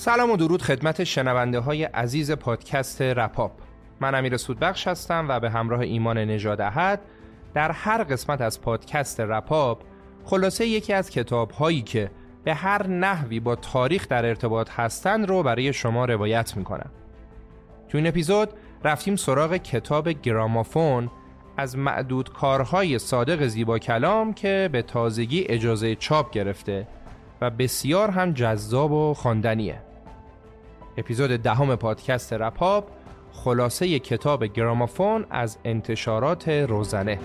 سلام و درود خدمت شنونده های عزیز پادکست رپاپ من امیر سودبخش هستم و به همراه ایمان نژاد احد در هر قسمت از پادکست رپاپ خلاصه یکی از کتاب هایی که به هر نحوی با تاریخ در ارتباط هستند رو برای شما روایت می‌کنم تو این اپیزود رفتیم سراغ کتاب گرامافون از معدود کارهای صادق زیبا کلام که به تازگی اجازه چاپ گرفته و بسیار هم جذاب و خواندنیه. اپیزود دهم پادکست رپاب خلاصه کتاب گرامافون از انتشارات روزنه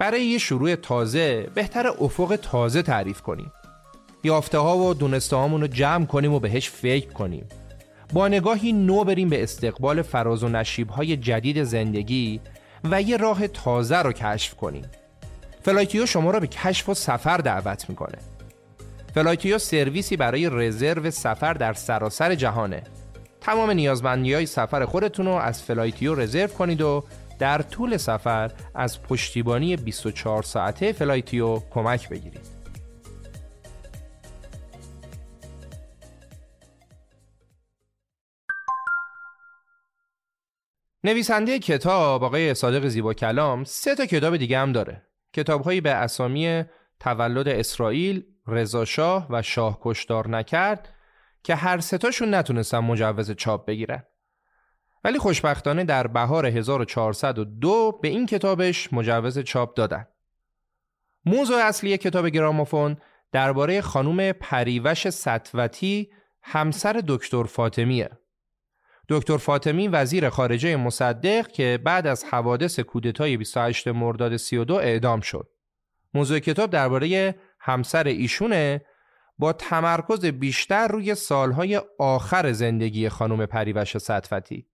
برای یه شروع تازه بهتر افق تازه تعریف کنیم. یافته ها و دونسته رو جمع کنیم و بهش فکر کنیم. با نگاهی نو بریم به استقبال فراز و نشیب های جدید زندگی و یه راه تازه رو کشف کنیم. فلایتیو شما را به کشف و سفر دعوت می‌کنه. فلایتیو سرویسی برای رزرو سفر در سراسر جهانه. تمام نیازمندی های سفر خودتون رو از فلایتیو رزرو کنید و در طول سفر از پشتیبانی 24 ساعته فلایتیو کمک بگیرید. نویسنده کتاب آقای صادق زیبا کلام سه تا کتاب دیگه هم داره. کتابهایی به اسامی تولد اسرائیل، رضا شاه و شاه کودتا نکرد که هر سه‌تاشون نتونستن مجوز چاپ بگیرن. ولی خوشبختانه در بهار 1402 به این کتابش مجوز چاپ دادن. موضوع اصلی کتاب گرامافون درباره خانم پریوش ستوتی همسر دکتر فاطمیه. دکتر فاطمی وزیر خارجه مصدق که بعد از حوادث کودتای 28 مرداد 32 اعدام شد. موضوع کتاب درباره همسر ایشونه با تمرکز بیشتر روی سالهای آخر زندگی خانم پریوش ستوتی.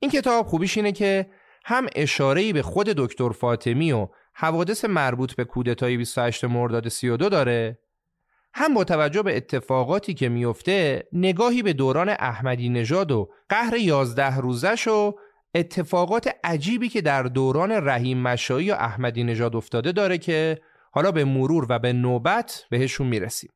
این کتاب خوبیش اینه که هم اشاره‌ای به خود دکتر فاطمی و حوادث مربوط به کودتای 28 مرداد 32 داره هم با توجه به اتفاقاتی که میفته نگاهی به دوران احمدی نژاد و قهر 11 روزش و اتفاقات عجیبی که در دوران رحیم مشایی و احمدی نژاد افتاده داره که حالا به مرور و به نوبت بهشون می‌رسیم.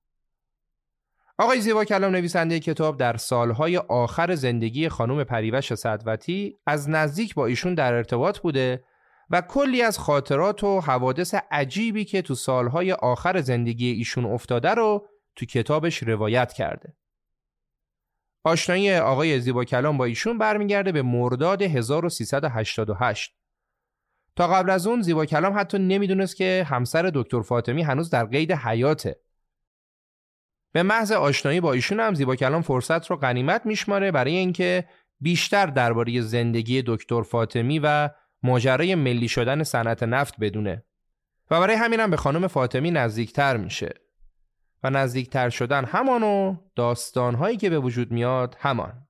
آقای زیبا کلام نویسنده کتاب در سالهای آخر زندگی خانم پریوش صدوتی از نزدیک با ایشون در ارتباط بوده و کلی از خاطرات و حوادث عجیبی که تو سالهای آخر زندگی ایشون افتاده رو تو کتابش روایت کرده. آشنایی آقای زیبا کلام با ایشون برمیگرده به مرداد 1388 تا قبل از اون زیبا کلام حتی نمی‌دونست که همسر دکتر فاطمی هنوز در قید حیاته به محض آشنایی با ایشون هم زیبا کلام فرصت رو غنیمت میشماره برای اینکه بیشتر درباره زندگی دکتر فاطمی و ماجرای ملی شدن صنعت نفت بدونه. و برای همین هم به خانم فاطمی نزدیکتر میشه. و نزدیکتر شدن همان و داستانهایی که به وجود میاد همان.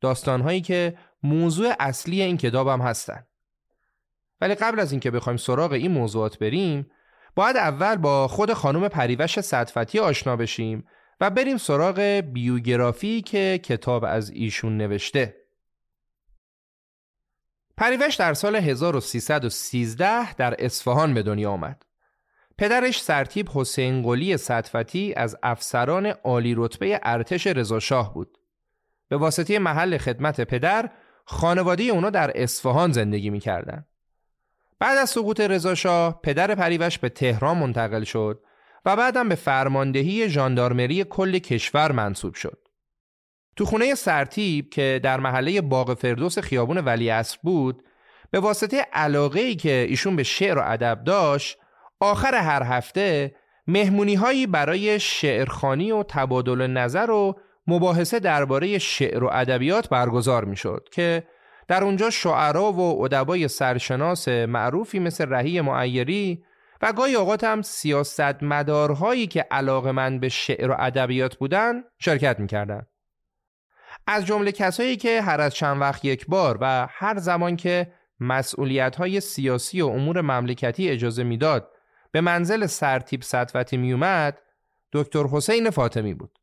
داستانهایی که موضوع اصلی این کتاب هم هستن. ولی قبل از اینکه بخوایم سراغ این موضوعات بریم باید اول با خود خانم پریوش صدفتی آشنا بشیم و بریم سراغ بیوگرافی که کتاب از ایشون نوشته پریوش در سال 1313 در اصفهان به دنیا آمد. پدرش سرتیب حسین قلی صدفتی از افسران عالی رتبه ارتش رضاشاه بود. به واسطه محل خدمت پدر خانواده اونا در اصفهان زندگی می‌کردن. بعد از سقوط رضاشاه پدر پریوش به تهران منتقل شد و بعدم به فرماندهی ژاندارمری کل کشور منصوب شد. تو خونه سرتیب که در محله باغ فردوس خیابون ولی بود به واسطه علاقه ای که ایشون به شعر و ادب داشت آخر هر هفته مهمونی هایی برای شعرخانی و تبادل نظر و مباحثه درباره شعر و ادبیات برگزار می شد که در اونجا شعرا و ادبای سرشناس معروفی مثل رهی معیری و گاهی اوقات هم سیاست مدارهایی که علاقه من به شعر و ادبیات بودن شرکت می‌کردن. از جمله کسایی که هر از چند وقت یک بار و هر زمان که مسئولیت های سیاسی و امور مملکتی اجازه می‌داد به منزل سرتیب سطوتی میومد دکتر حسین فاطمی بود.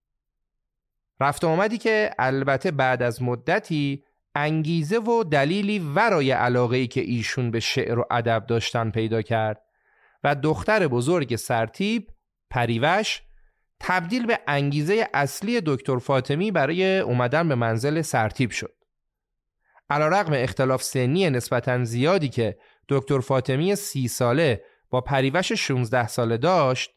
رفت آمدی که البته بعد از مدتی انگیزه و دلیلی ورای علاقه ای که ایشون به شعر و ادب داشتن پیدا کرد و دختر بزرگ سرتیب پریوش تبدیل به انگیزه اصلی دکتر فاطمی برای اومدن به منزل سرتیب شد. رقم اختلاف سنی نسبتا زیادی که دکتر فاطمی سی ساله با پریوش 16 ساله داشت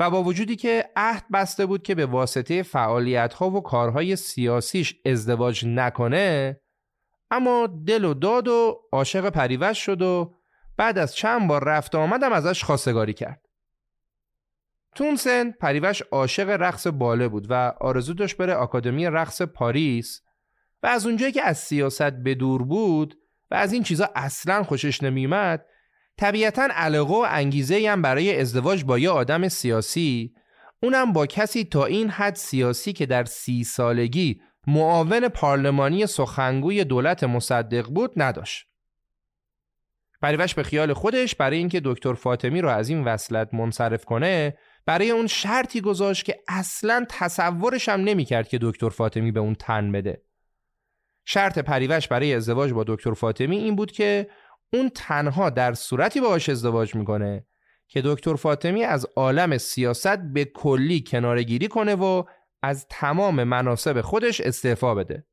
و با وجودی که عهد بسته بود که به واسطه فعالیت ها و کارهای سیاسیش ازدواج نکنه اما دل و داد و عاشق پریوش شد و بعد از چند بار رفت آمدم ازش خواستگاری کرد. تون سن پریوش عاشق رقص باله بود و آرزو داشت بره آکادمی رقص پاریس و از اونجایی که از سیاست به دور بود و از این چیزا اصلا خوشش نمیومد طبیعتا علاقه و انگیزه هم برای ازدواج با یه آدم سیاسی اونم با کسی تا این حد سیاسی که در سی سالگی معاون پارلمانی سخنگوی دولت مصدق بود نداشت. پریوش به خیال خودش برای اینکه دکتر فاطمی رو از این وصلت منصرف کنه برای اون شرطی گذاشت که اصلا تصورش هم نمی‌کرد که دکتر فاطمی به اون تن بده. شرط پریوش برای ازدواج با دکتر فاطمی این بود که اون تنها در صورتی باهاش ازدواج می‌کنه که دکتر فاطمی از عالم سیاست به کلی کنارگیری کنه و از تمام مناسب خودش استعفا بده.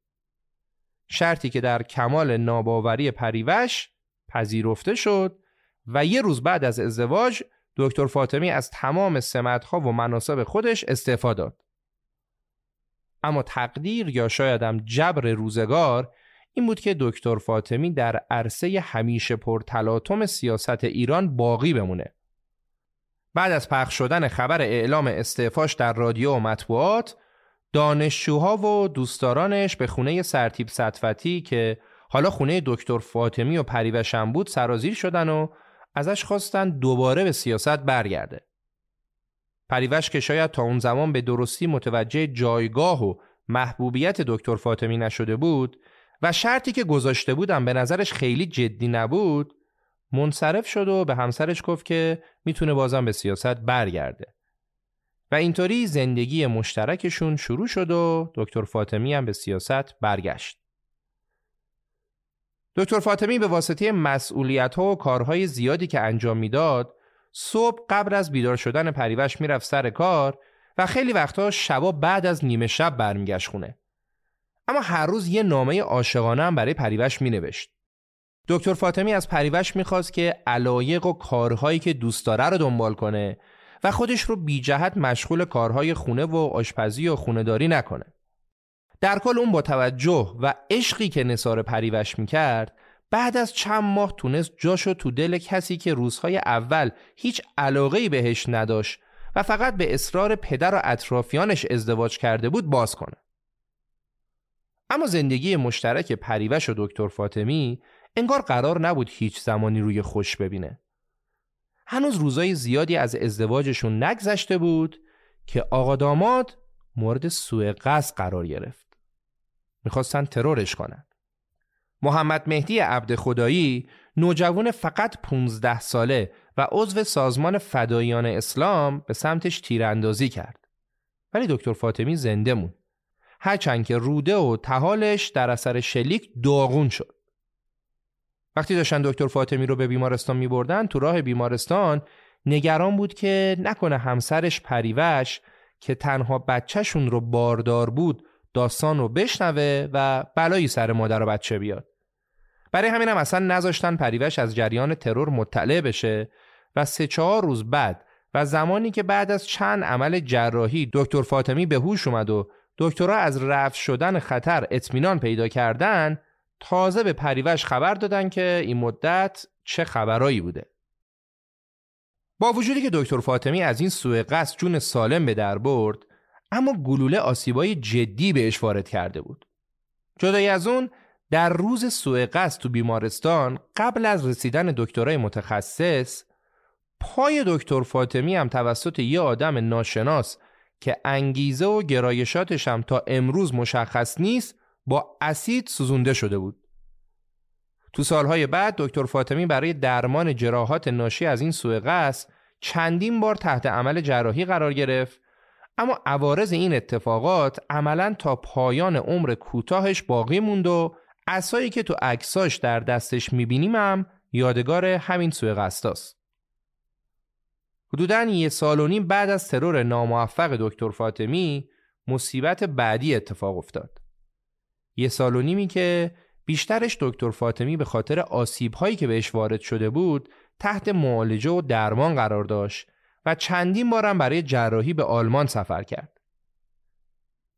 شرطی که در کمال ناباوری پریوش پذیرفته شد و یه روز بعد از ازدواج دکتر فاطمی از تمام سمتها و مناسب خودش استعفا داد. اما تقدیر یا شایدم جبر روزگار این بود که دکتر فاطمی در عرصه همیشه پرتلاطم سیاست ایران باقی بمونه. بعد از پخش شدن خبر اعلام استعفاش در رادیو و مطبوعات دانشجوها و دوستدارانش به خونه سرتیب صدفتی که حالا خونه دکتر فاطمی و پریوشم بود سرازیر شدن و ازش خواستن دوباره به سیاست برگرده. پریوش که شاید تا اون زمان به درستی متوجه جایگاه و محبوبیت دکتر فاطمی نشده بود و شرطی که گذاشته بودم به نظرش خیلی جدی نبود منصرف شد و به همسرش گفت که می‌تونه بازم به سیاست برگرده. و اینطوری زندگی مشترکشون شروع شد و دکتر فاطمی هم به سیاست برگشت. دکتر فاطمی به واسطه مسئولیت ها و کارهای زیادی که انجام می‌داد صبح قبل از بیدار شدن پریوش می‌رفت سر کار و خیلی وقتها شبا بعد از نیمه شب برمیگشت خونه. اما هر روز یه نامه عاشقانه هم برای پریوش مینوشت. دکتر فاطمی از پریوش می‌خواست که علایق و کارهایی که دوست داره رو دنبال کنه و خودش رو بی جهت مشغول کارهای خونه و آشپزی و خونداری نکنه. در کل اون با توجه و عشقی که نصار پریوش می‌کرد بعد از چند ماه تونست جاشو تو دل کسی که روزهای اول هیچ علاقه بهش نداشت و فقط به اصرار پدر و اطرافیانش ازدواج کرده بود باز کنه. اما زندگی مشترک پریوش و دکتر فاطمی انگار قرار نبود هیچ زمانی روی خوش ببینه. هنوز روزای زیادی از ازدواجشون نگذشته بود که آقا داماد مورد سوء قصد قرار گرفت. می‌خواستن ترورش کنن. محمد مهدی عبد خدایی نوجوان فقط 15 ساله و عضو سازمان فدایان اسلام به سمتش تیراندازی کرد. ولی دکتر فاطمی زنده مون. هرچند که روده و تهالش در اثر شلیک داغون شد. وقتی داشتن دکتر فاطمی رو به بیمارستان می بردن تو راه بیمارستان نگران بود که نکنه همسرش پریوش که تنها بچهشون رو باردار بود داستان رو بشنوه و بلایی سر مادر و بچه بیاد. برای همین هم اصلا نذاشتن پریوش از جریان ترور مطلع بشه و سه چهار روز بعد و زمانی که بعد از چند عمل جراحی دکتر فاطمی به هوش اومد و دکترها از رفت شدن خطر اطمینان پیدا کردن تازه به پریوش خبر دادن که این مدت چه خبرایی بوده. با وجودی که دکتر فاطمی از این سوء قصد جون سالم به در برد اما گلوله آسیبای جدی بهش وارد کرده بود. جدای از اون در روز سوء قصد تو بیمارستان قبل از رسیدن دکترای متخصص پای دکتر فاطمی هم توسط یه آدم ناشناس که انگیزه و گرایشاتش هم تا امروز مشخص نیست با اسید سوزونده شده بود. تو سالهای بعد دکتر فاطمی برای درمان جراحات ناشی از این سوء قصد چندین بار تحت عمل جراحی قرار گرفت اما عوارض این اتفاقات عملا تا پایان عمر کوتاهش باقی موند و اسایی که تو عکساش در دستش می‌بینیم هم یادگار همین سوء قصداست. حدوداً یه سال و نیم بعد از ترور ناموفق دکتر فاطمی مصیبت بعدی اتفاق افتاد. یه سال و نیمی که بیشترش دکتر فاطمی به خاطر آسیب هایی که بهش وارد شده بود تحت معالجه و درمان قرار داشت و چندین بارم برای جراحی به آلمان سفر کرد.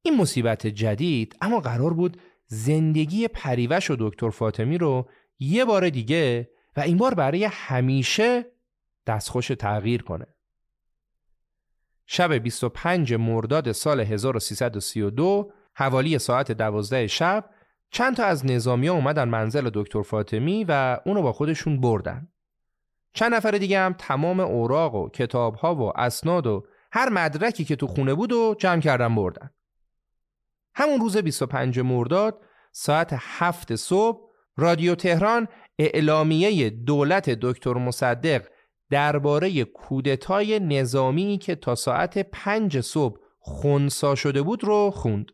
این مصیبت جدید اما قرار بود زندگی پریوش و دکتر فاطمی رو یه بار دیگه و این بار برای همیشه دستخوش تغییر کنه. شب 25 مرداد سال 1332 حوالی ساعت دوازده شب چند تا از نظامی ها اومدن منزل دکتر فاطمی و اونو با خودشون بردن. چند نفر دیگه هم تمام اوراق و کتاب ها و اسناد و هر مدرکی که تو خونه بود و جمع کردن بردن. همون روز 25 مرداد ساعت هفت صبح رادیو تهران اعلامیه دولت دکتر مصدق درباره کودتای نظامی که تا ساعت پنج صبح خونسا شده بود رو خوند.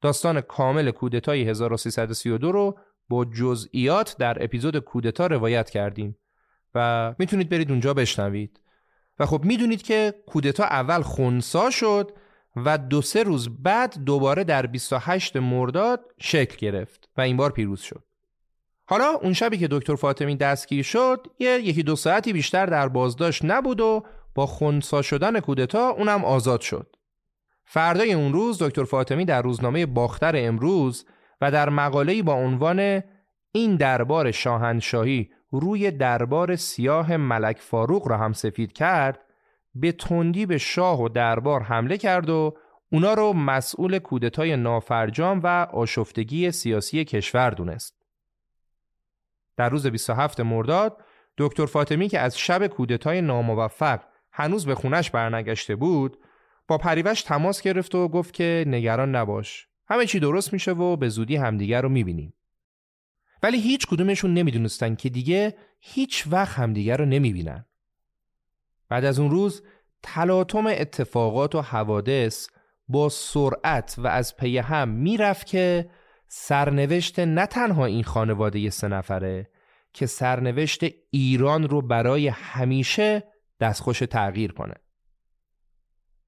داستان کامل کودتای 1332 رو با جزئیات در اپیزود کودتا روایت کردیم و می‌تونید برید اونجا بشنوید و خب می‌دونید که کودتا اول خونسا شد و دو سه روز بعد دوباره در 28 مرداد شکل گرفت و این بار پیروز شد حالا اون شبی که دکتر فاطمی دستگیر شد یه یکی دو ساعتی بیشتر در بازداشت نبود و با خونسا شدن کودتا اونم آزاد شد فردای اون روز دکتر فاطمی در روزنامه باختر امروز و در مقاله‌ای با عنوان این دربار شاهنشاهی روی دربار سیاه ملک فاروق را هم سفید کرد به تندی به شاه و دربار حمله کرد و اونا رو مسئول کودتای نافرجام و آشفتگی سیاسی کشور دونست. در روز 27 مرداد دکتر فاطمی که از شب کودتای ناموفق هنوز به خونش برنگشته بود با پریوش تماس گرفت و گفت که نگران نباش. همه چی درست میشه و به زودی همدیگر رو می‌بینیم. ولی هیچ کدومشون نمی‌دونستن که دیگه هیچ وقت همدیگر رو نمی‌بینن. بعد از اون روز تلاطم اتفاقات و حوادث با سرعت و از پی هم می‌رفت که سرنوشت نه تنها این خانواده سه نفره که سرنوشت ایران رو برای همیشه دستخوش تغییر کنه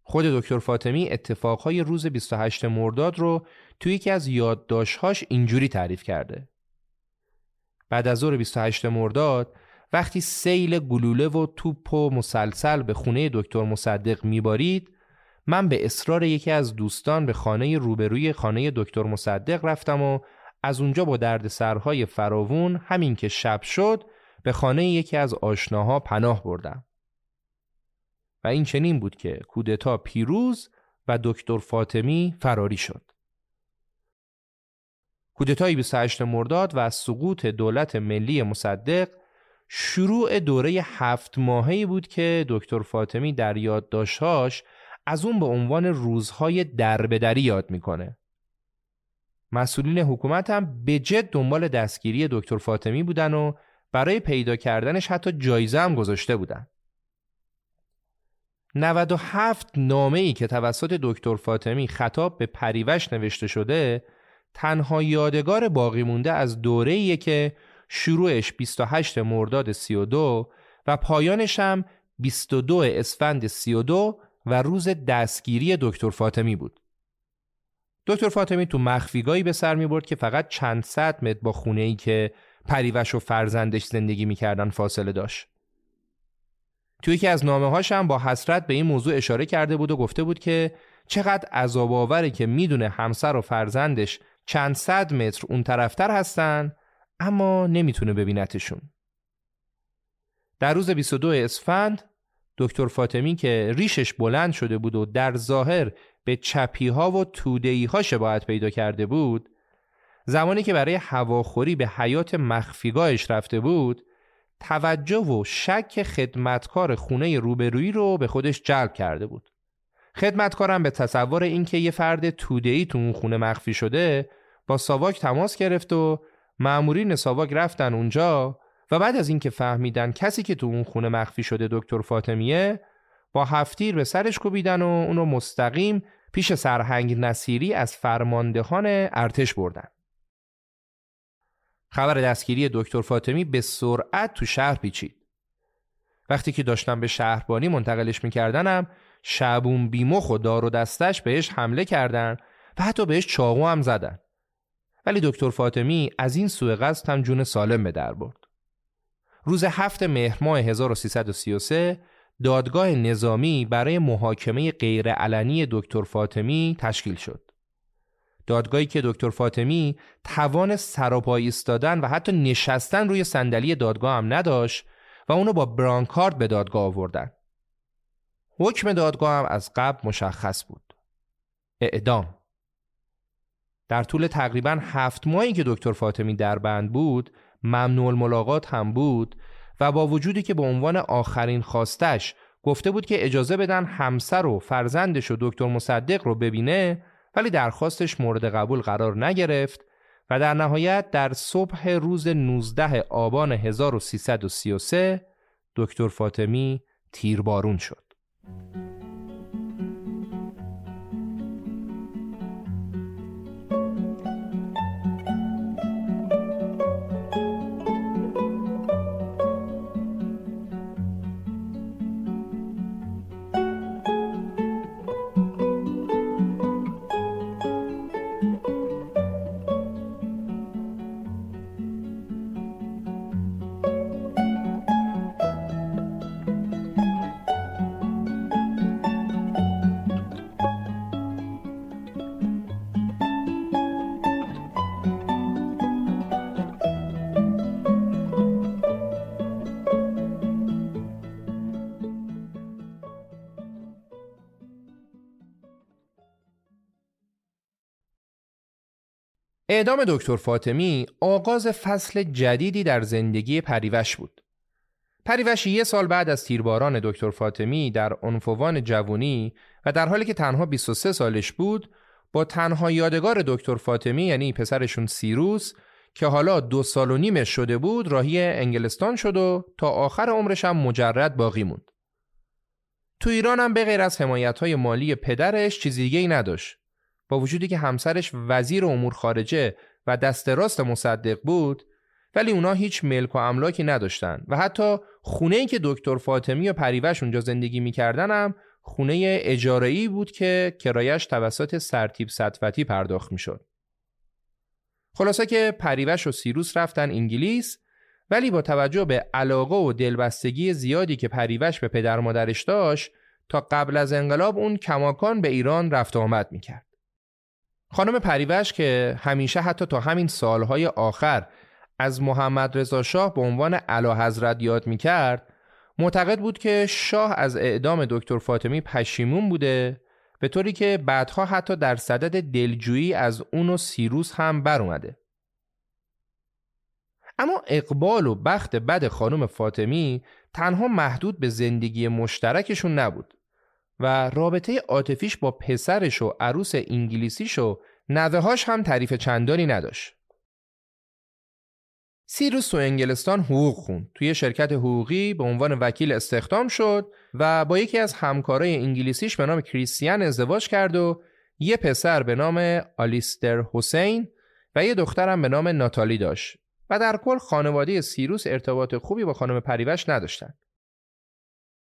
خود دکتر فاطمی اتفاقهای روز 28 مرداد رو توی یکی از یادداشت‌هاش اینجوری تعریف کرده. بعد از ظهر 28 مرداد وقتی سیل گلوله و توپ و مسلسل به خونه دکتر مصدق میبارید من به اصرار یکی از دوستان به خانه روبروی خانه دکتر مصدق رفتم و از اونجا با درد سرهای فراوون همین که شب شد به خانه یکی از آشناها پناه بردم. و این چنین بود که کودتا پیروز و دکتر فاطمی فراری شد. کودتای 28 مرداد و سقوط دولت ملی مصدق شروع دوره هفت ماهی بود که دکتر فاطمی در یادداشتهاش از اون به عنوان روزهای دربدری یاد می‌کنه. مسئولین حکومت هم به جد دنبال دستگیری دکتر فاطمی بودن و برای پیدا کردنش حتی جایزه هم گذاشته بودن. 97 نامه ای که توسط دکتر فاطمی خطاب به پریوش نوشته شده تنها یادگار باقی مونده از دوره که شروعش 28 مرداد 32 و پایانش هم 22 اسفند 32 و روز دستگیری دکتر فاطمی بود. دکتر فاطمی تو مخفیگاهی به سر می برد که فقط چند صد متر با خونه ای که پریوش و فرزندش زندگی می‌کردن فاصله داشت. توی یکی از نامه هاش هم با حسرت به این موضوع اشاره کرده بود و گفته بود که چقدر عذاب آوره که می‌دونه همسر و فرزندش چند صد متر اون طرفتر هستن اما نمی‌تونه ببینتشون. در روز 22 اسفند دکتر فاطمی که ریشش بلند شده بود و در ظاهر به چپی ها و تودهی ها شباهت پیدا کرده بود زمانی که برای هواخوری به حیات مخفیگاهش رفته بود توجه و شک خدمتکار خونه روبرویی رو به خودش جلب کرده بود. خدمتکارم به تصور اینکه یه فرد تودهی تو اون خونه مخفی شده با ساواک تماس گرفت و مأمورین ساواک رفتن اونجا و بعد از اینکه فهمیدن کسی که تو اون خونه مخفی شده دکتر فاطمیه با هفتیر به سرش کوبیدن و اونو مستقیم پیش سرهنگ نصیری از فرماندهان ارتش بردن. خبر دستگیری دکتر فاطمی به سرعت تو شهر پیچید. وقتی که داشتم به شهربانی منتقلش میکردنم شبون بیمخ و دار و دستش بهش حمله کردن و حتی بهش چاقو هم زدن. ولی دکتر فاطمی از این سوء قصد هم جون سالم به در برد. روز هفت مهر ماه 1333 دادگاه نظامی برای محاکمه غیرعلنی دکتر فاطمی تشکیل شد. دادگاهی که دکتر فاطمی توان سراپایی ایستادن و حتی نشستن روی صندلی دادگاه هم نداشت و اونو با برانکارد به دادگاه آوردن. حکم دادگاه هم از قبل مشخص بود. اعدام. در طول تقریبا هفت ماهی که دکتر فاطمی در بند بود ممنوع ملاقات هم بود و با وجودی که به عنوان آخرین خواستش گفته بود که اجازه بدن همسر و فرزندش و دکتر مصدق رو ببینه ولی درخواستش مورد قبول قرار نگرفت و در نهایت در صبح روز 19 آبان 1333 دکتر فاطمی تیربارون شد. اعدام دکتر فاطمی آغاز فصل جدیدی در زندگی پریوش بود. پریوش یه سال بعد از تیرباران دکتر فاطمی در عنفوان جوونی و در حالی که تنها 23 سالش بود با تنها یادگار دکتر فاطمی یعنی پسرشون سیروس که حالا دو سال و نیمه شده بود راهی انگلستان شد و تا آخر عمرش هم مجرد باقی موند. تو ایران هم به غیر از حمایت های مالی پدرش چیزی دیگه ای نداشت با وجودی که همسرش وزیر امور خارجه و دست راست مصدق بود ولی اونا هیچ ملک و املاکی نداشتن و حتی خونه ای که دکتر فاطمی و پریوش اونجا زندگی می‌کردن هم خونه اجاره بود که کرایش توسط سرتیب صدفتی پرداخت می‌شد. خلاصه که پریوش و سیروس رفتن انگلیس ولی با توجه به علاقه و دلبستگی زیادی که پریوش به پدر مادرش داشت تا قبل از انقلاب اون کماکان به ایران رفت آمد می‌کرد. خانم پریوش که همیشه حتی تا همین سالهای آخر از محمد رضا شاه به عنوان علا حضرت یاد می‌کرد معتقد بود که شاه از اعدام دکتر فاطمی پشیمون بوده به طوری که بعدها حتی در صدد دلجویی از اون و سیروس هم بر اومده. اما اقبال و بخت بد خانم فاطمی تنها محدود به زندگی مشترکشون نبود و رابطه عاطفیش با پسرش و عروس انگلیسیش و نوههاش هم تعریف چندانی نداشت. سیروس تو انگلستان حقوق خوند. توی شرکت حقوقی به عنوان وکیل استخدام شد و با یکی از همکارای انگلیسیش به نام کریستیان ازدواج کرد و یه پسر به نام آلیستر حسین و یه دخترم به نام ناتالی داشت و در کل خانواده سیروس ارتباط خوبی با خانم پریوش نداشتند.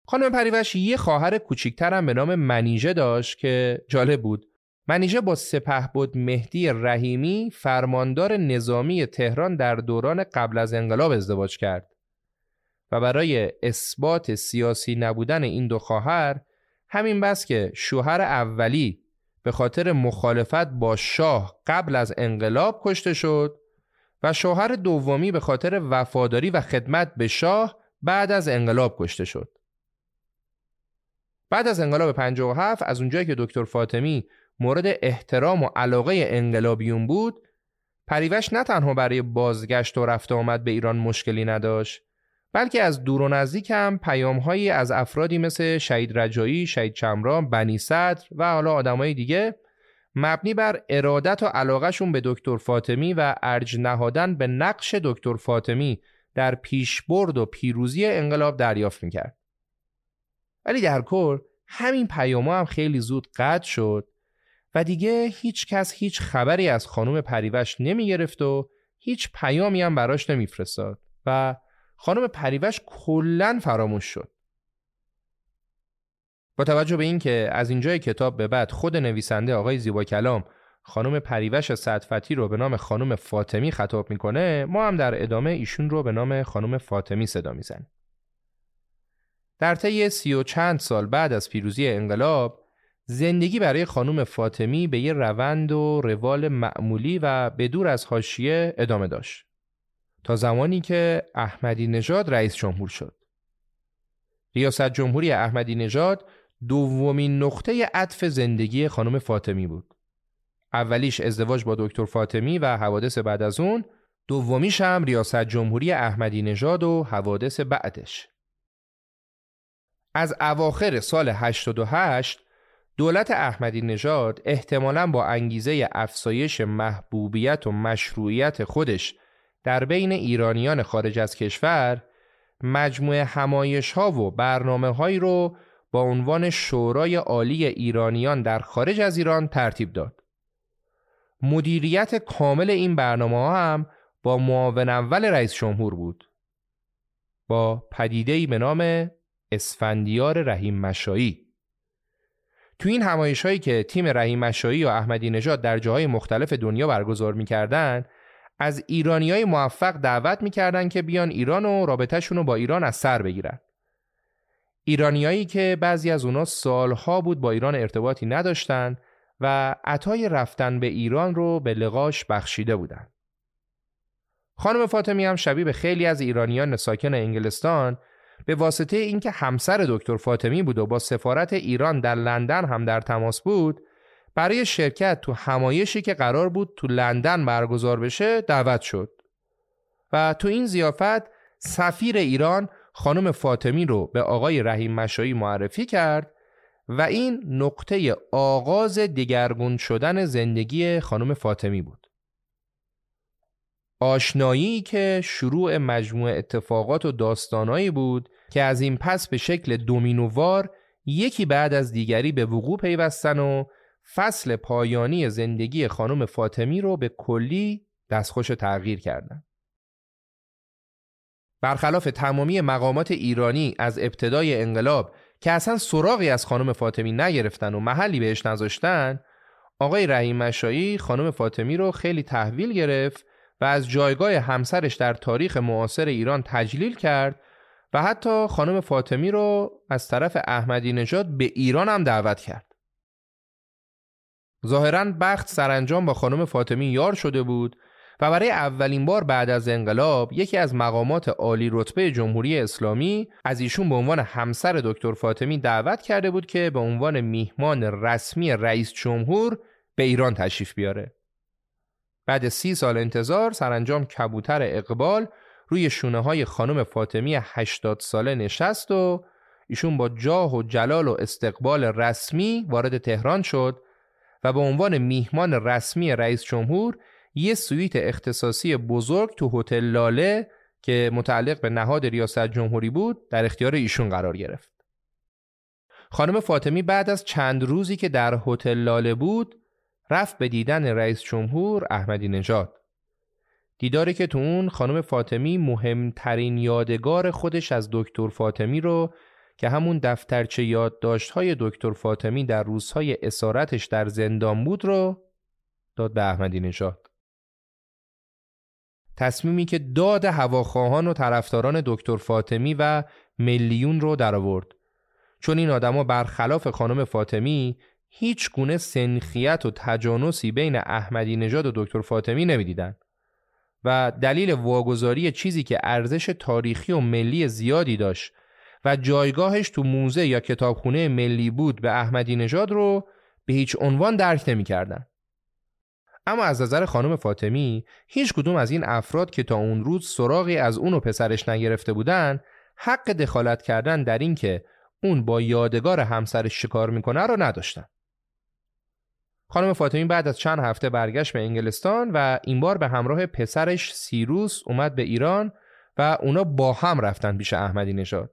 خانم پریوش یه خواهر کوچیکترم به نام منیژه داشت که جالب بود. منیژه با سپه بود مهدی رحیمی فرماندار نظامی تهران در دوران قبل از انقلاب ازدواج کرد و برای اثبات سیاسی نبودن این دو خواهر همین بس که شوهر اولی به خاطر مخالفت با شاه قبل از انقلاب کشته شد و شوهر دومی به خاطر وفاداری و خدمت به شاه بعد از انقلاب کشته شد. بعد از انقلاب 57 از اونجایی که دکتر فاطمی مورد احترام و علاقه انقلابیون بود پریوش نه تنها برای بازگشت و رفت آمد به ایران مشکلی نداشت بلکه از دور و نزدیک هم پیامهایی از افرادی مثل شهید رجایی، شهید چمران، بنی صدر و حالا آدمای دیگه مبنی بر ارادت و علاقهشون به دکتر فاطمی و ارج نهادن به نقش دکتر فاطمی در پیشبرد و پیروزی انقلاب دریافت می‌کرد. ولی در کل همین پیاما هم خیلی زود قطع شد و دیگه هیچ کس هیچ خبری از خانم پریوش نمی گرفت و هیچ پیامی هم براش نمیفرستاد و خانم پریوش کلا فراموش شد. با توجه به اینکه از اینجای کتاب به بعد خود نویسنده آقای زیبا کلام خانم پریوش صدفتی رو به نام خانم فاطمی خطاب می‌کنه ما هم در ادامه ایشون رو به نام خانم فاطمی صدا می‌زنیم. در طی سی و چند سال بعد از پیروزی انقلاب زندگی برای خانم فاطمی به یه روند و روال معمولی و بدور از حاشیه ادامه داشت تا زمانی که احمدی نژاد رئیس جمهور شد. ریاست جمهوری احمدی نژاد دومین نقطه عطف زندگی خانم فاطمی بود. اولیش ازدواج با دکتر فاطمی و حوادث بعد از اون، دومیش هم ریاست جمهوری احمدی نژاد و حوادث بعدش. از اواخر سال 88 دولت احمدی نژاد احتمالاً با انگیزه افزایش محبوبیت و مشروعیت خودش در بین ایرانیان خارج از کشور مجموعه همایش ها و برنامه هایی رو با عنوان شورای عالی ایرانیان در خارج از ایران ترتیب داد. مدیریت کامل این برنامه ها هم با معاون اول رئیس جمهور بود. با پدیده‌ای به نام اسفندیار رحیم مشایی تو این همایش هایی که تیم رحیم مشایی و احمدی نژاد در جاهای مختلف دنیا برگزار می‌کردن از ایرانی های موفق دعوت می‌کردن که بیان ایران و رابطهشون رو با ایران از سر بگیرن ایرانیایی که بعضی از اونا سالها بود با ایران ارتباطی نداشتن و عطای رفتن به ایران رو به لقاش بخشیده بودن. خانم فاطمی هم شبیه به خیلی از ایرانیان ساکن انگلستان به واسطه اینکه همسر دکتر فاطمی بود و با سفارت ایران در لندن هم در تماس بود برای شرکت تو همایشی که قرار بود تو لندن برگزار بشه دعوت شد و تو این زیافت سفیر ایران خانم فاطمی رو به آقای رحیم مشایی معرفی کرد و این نقطه آغاز دگرگون شدن زندگی خانم فاطمی بود. آشنایی که شروع مجموع اتفاقات و داستانایی بود که از این پس به شکل دومینووار یکی بعد از دیگری به وقوع پیوستن و فصل پایانی زندگی خانم فاطمی رو به کلی دستخوش تغییر کردند. برخلاف تمامی مقامات ایرانی از ابتدای انقلاب که اصلا سراغی از خانم فاطمی نگرفتن و محلی بهش نذاشتن آقای رحیم مشایی خانم فاطمی رو خیلی تحویل گرفت و از جایگاه همسرش در تاریخ معاصر ایران تجلیل کرد و حتی خانم فاطمی رو از طرف احمدی نژاد به ایران هم دعوت کرد. ظاهرا بخت سرانجام با خانم فاطمی یار شده بود و برای اولین بار بعد از انقلاب یکی از مقامات عالی رتبه جمهوری اسلامی از ایشون به عنوان همسر دکتر فاطمی دعوت کرده بود که به عنوان میهمان رسمی رئیس جمهور به ایران تشریف بیاره. بعد سی سال انتظار سرانجام کبوتر اقبال روی شونه های خانم فاطمی 80 ساله نشست و ایشون با جاه و جلال و استقبال رسمی وارد تهران شد و به عنوان میهمان رسمی رئیس جمهور یه سویت اختصاصی بزرگ تو هتل لاله که متعلق به نهاد ریاست جمهوری بود در اختیار ایشون قرار گرفت. خانم فاطمی بعد از چند روزی که در هتل لاله بود رفت به دیدن رئیس جمهور احمدی نژاد. دیداری که تو اون خانم فاطمی مهمترین یادگار خودش از دکتر فاطمی رو که همون دفترچه یادداشت های دکتر فاطمی در روزهای اسارتش در زندان بود رو داد به احمدی نژاد. تصمیمی که داد هواخواهان و طرفداران دکتر فاطمی و میلیون رو درآورد چون این آدما برخلاف خانم فاطمی هیچ گونه سنخیت و تجانسی بین احمدی نژاد و دکتر فاطمی نمی‌دیدند و دلیل واگذاری چیزی که ارزش تاریخی و ملی زیادی داشت و جایگاهش تو موزه یا کتابخونه ملی بود به احمدی نژاد رو به هیچ عنوان درک نمی‌کردند. اما از نظر خانم فاطمی هیچ کدوم از این افراد که تا اون روز سراغی از اون و پسرش نگرفته بودن حق دخالت کردن در این که اون با یادگار همسرش شکار می‌کنه رو نداشتن. خانم فاطمی بعد از چند هفته برگشت به انگلستان و این بار به همراه پسرش سیروس اومد به ایران و اونا با هم رفتن پیش احمدی نژاد.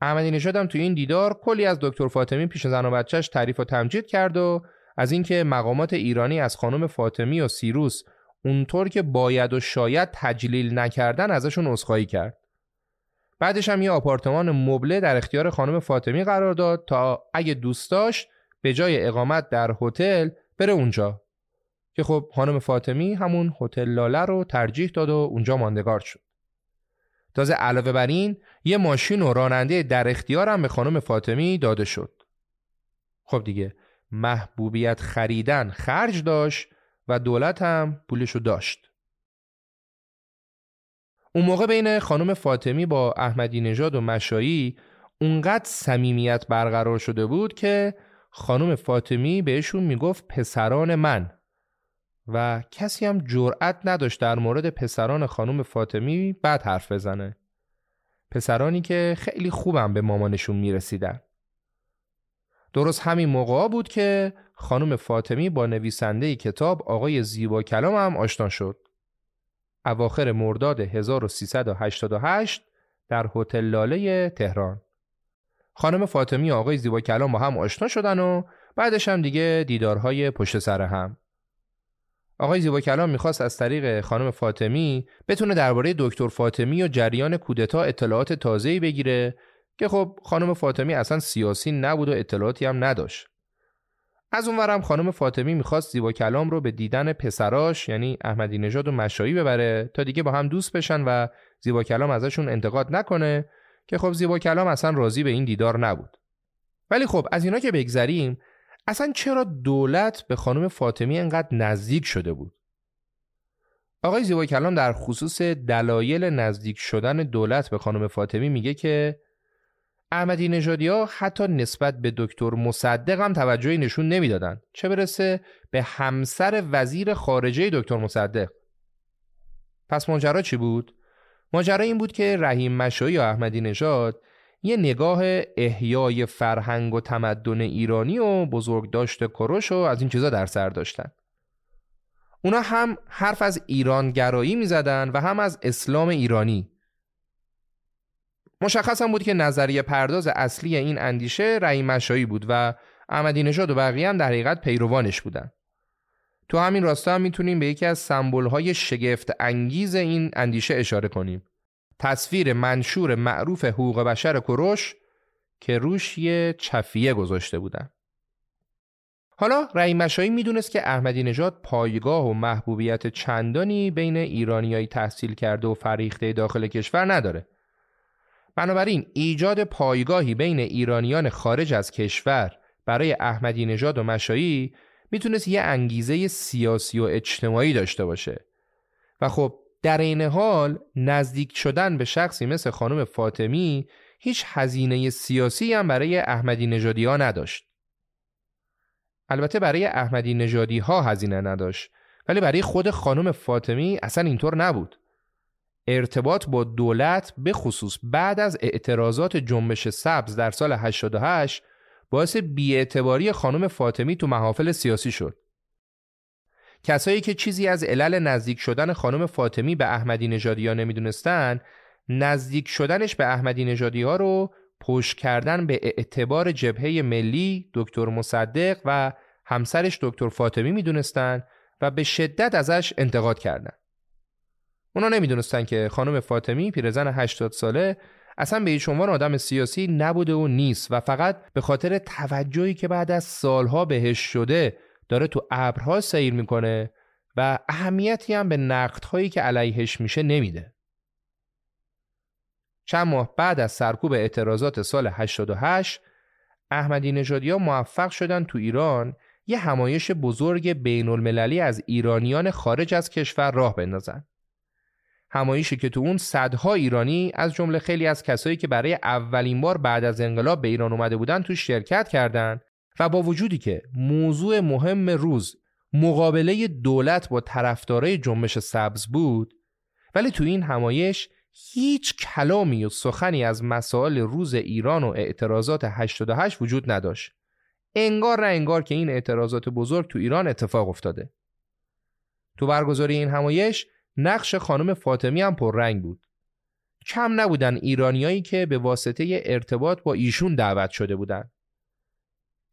احمدی نژاد هم تو این دیدار کلی از دکتر فاطمی پیش زن و بچهش تعریف و تمجید کرد و از اینکه مقامات ایرانی از خانم فاطمی و سیروس اونطور که باید و شاید تجلیل نکردن ازشون عذرخواهی کرد. بعدش هم یه آپارتمان مبله در اختیار خانم فاطمی قرار داد تا اگه دوست داشت به جای اقامت در هتل بره اونجا که خب خانم فاطمی همون هتل لاله رو ترجیح داد و اونجا ماندگار شد. تازه علاوه بر این یه ماشین و راننده در اختیارم به خانم فاطمی داده شد. خب دیگه محبوبیت خریدن خرج داشت و دولت هم پولشو داشت. اون موقع بین خانم فاطمی با احمدی نژاد و مشایی اونقدر صمیمیت برقرار شده بود که خانم فاطمی بهشون می‌گفت پسران من و کسی هم جرأت نداشت در مورد پسران خانم فاطمی بد حرف بزنه. پسرانی که خیلی خوبم به مامانشون می‌رسیدن. درست همین موقع بود که خانم فاطمی با نویسنده کتاب آقای زیبا کلام هم آشنا شد. اواخر مرداد 1388 در هتل لاله تهران. خانم فاطمی و آقای زیبا کلام با هم آشنا شدن و بعدش هم دیگه دیدارهای پشت سر هم. آقای زیبا کلام می‌خواست از طریق خانم فاطمی بتونه درباره دکتر فاطمی و جریان کودتا اطلاعات تازه‌ای بگیره که خب خانم فاطمی اصلا سیاسی نبود و اطلاعاتی هم نداشت. از اونورم خانم فاطمی می‌خواست زیبا کلام رو به دیدن پسراش یعنی احمدی نژاد و مشایی ببره تا دیگه با هم دوست بشن و زیبا کلام ازشون انتقاد نکنه که خب زیبا کلام اصلا راضی به این دیدار نبود. ولی خب از اینا که بگذریم اصلا چرا دولت به خانم فاطمی انقدر نزدیک شده بود؟ آقای زیبا کلام در خصوص دلایل نزدیک شدن دولت به خانم فاطمی میگه که احمدی نژادی ها حتی نسبت به دکتر مصدق هم توجهی نشون نمی‌دادند چه برسه به همسر وزیر خارجه دکتر مصدق پس ماجرا چی بود ماجرا این بود که رحیم مشایی یا احمدی نژاد یه نگاه احیای فرهنگ و تمدن ایرانی و بزرگ داشته کروش و از این چیزا در سر داشتن. اونا هم حرف از ایرانگرایی می زدن و هم از اسلام ایرانی. مشخص هم بود که نظریه پرداز اصلی این اندیشه رعی مشایی بود و احمدی نژاد و بقیه هم در حقیقت پیروانش بودن. تو همین راستا هم می‌تونیم به یکی از سمبولهای شگفت انگیز این اندیشه اشاره کنیم تصویر منشور معروف حقوق بشر کروش که روش یه چفیه گذاشته بودن حالا رحیم مشایی می‌دونست که احمدی نژاد پایگاه و محبوبیت چندانی بین ایرانیایی تحصیل کرده و فریخته داخل کشور نداره. بنابراین ایجاد پایگاهی بین ایرانیان خارج از کشور برای احمدی نژاد و مشایی می‌تونست یه انگیزه سیاسی و اجتماعی داشته باشه و خب در این حال نزدیک شدن به شخصی مثل خانم فاطمی هیچ هزینه سیاسی هم برای احمدی نژادی ها نداشت. البته برای احمدی نژادی ها هزینه نداشت ولی برای خود خانم فاطمی اصلا اینطور نبود. ارتباط با دولت به خصوص بعد از اعتراضات جنبش سبز در سال 88 باعث بیاعتباری خانم فاطمی تو محافل سیاسی شد. کسایی که چیزی از علل نزدیک شدن خانم فاطمی به احمدی نژادی ها نمی‌دونستن نزدیک شدنش به احمدی نژادی ها رو پشت کردن به اعتبار جبهه ملی دکتر مصدق و همسرش دکتر فاطمی می‌دونستن و به شدت ازش انتقاد کردند. اونا نمی‌دونستن که خانم فاطمی پیرزن 80 ساله اصلا به عنوان آدم سیاسی نبوده و نیست و فقط به خاطر توجهی که بعد از سالها بهش شده داره تو ابرها سیر می‌کنه و اهمیتی هم به نقدهایی که علیهش میشه نمیده. چند ماه بعد از سرکوب اعتراضات سال 88 احمدی نژادی موفق شدن تو ایران یه همایش بزرگ بین المللی از ایرانیان خارج از کشور راه بندازن. همایشی که تو اون صدها ایرانی از جمله خیلی از کسایی که برای اولین بار بعد از انقلاب به ایران اومده بودن تو شرکت کردند و با وجودی که موضوع مهم روز مقابله دولت با طرفدارای جنبش سبز بود ولی تو این همایش هیچ کلامی و سخنی از مسائل روز ایران و اعتراضات 88 وجود نداشت. انگار نه انگار که این اعتراضات بزرگ تو ایران اتفاق افتاده. تو برگزاری این همایش نقش خانم فاطمی هم پررنگ بود. کم نبودن ایرانیایی که به واسطه ارتباط با ایشون دعوت شده بودند.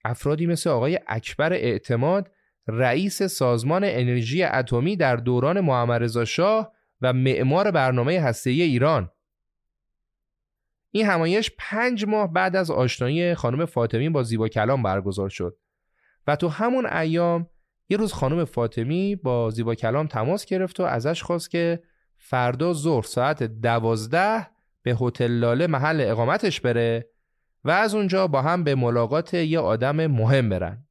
افرادی مثل آقای اکبر اعتماد رئیس سازمان انرژی اتمی در دوران محمد شاه و معمار برنامه هسته‌ای ایران این همایش پنج ماه بعد از آشنایی خانم فاطمی با زیبا کلام برگزار شد و تو همون ایام یه روز خانم فاطمی با زیبا کلام تماس گرفت و ازش خواست که فردا ظهر ساعت دوازده به هتل لاله محل اقامتش بره و از اونجا با هم به ملاقات یه آدم مهم برن.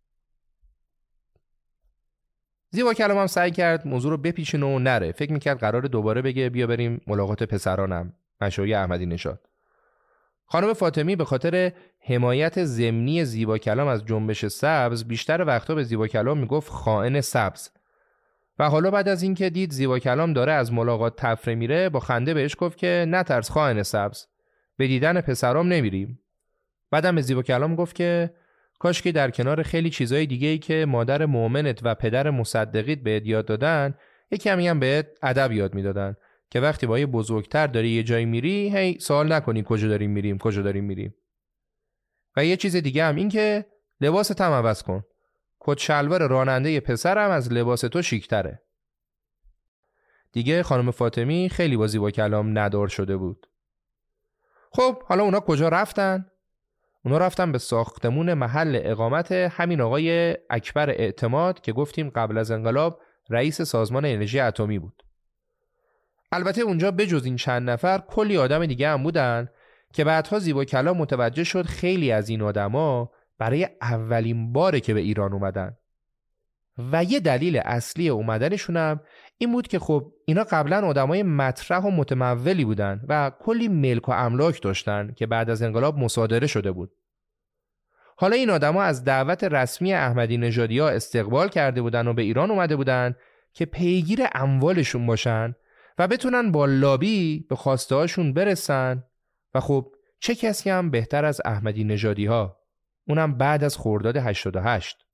زیبا کلام هم سعی کرد موضوع رو بپیچونه و نره. فکر می‌کرد قرار دوباره بگه بیا بریم ملاقات پسرانم. مشوی احمدی نشاد. خانم فاطمی به خاطر حمایت زمینی زیبا کلام از جنبش سبز بیشتر وقتا به زیبا کلام می‌گفت خائن سبز. و حالا بعد از اینکه دید زیبا کلام داره از ملاقات تفره میره با خنده بهش گفت که نترس خائن سبز. به دیدن پسرام نمیریم. بعدم به زیبا کلام گفت که کاش که در کنار خیلی چیزای دیگه ای که مادر مؤمنت و پدر مصدقیت بهت یاد دادن یه کمی هم بهت ادب یاد می‌دادن. که وقتی با یه بزرگتر داری یه جایی میری هی سوال نکنی کجا داریم میریم کجا داریم میریم. و یه چیز دیگه هم این که لباس تم عوض کن. کت شلوار راننده پسرم از لباس تو شیکتره. دیگه خانم فاطمی خیلی بازی با کلام ندار شده بود. خب حالا اونا کجا رفتن؟ اونا رفتن به ساختمون محل اقامت همین آقای اکبر اعتماد که گفتیم قبل از انقلاب رئیس سازمان انرژی اتمی بود. البته اونجا بجز این چند نفر کلی آدم دیگه هم بودن. که بعدها زیبا کلام متوجه شد خیلی از این آدما برای اولین باره که به ایران اومدن و یه دلیل اصلی اومدنشون هم این بود که خب اینا قبلا آدمای مطرح و متمولی بودن و کلی ملک و املاک داشتن که بعد از انقلاب مصادره شده بود. حالا این آدما از دعوت رسمی احمدی نژادی ها استقبال کرده بودن و به ایران اومده بودن که پیگیر اموالشون باشن و بتونن با لابی به خواسته هاشون برسن و خب چه کسی هم بهتر از احمدی نژادی ها اونم بعد از خرداد 88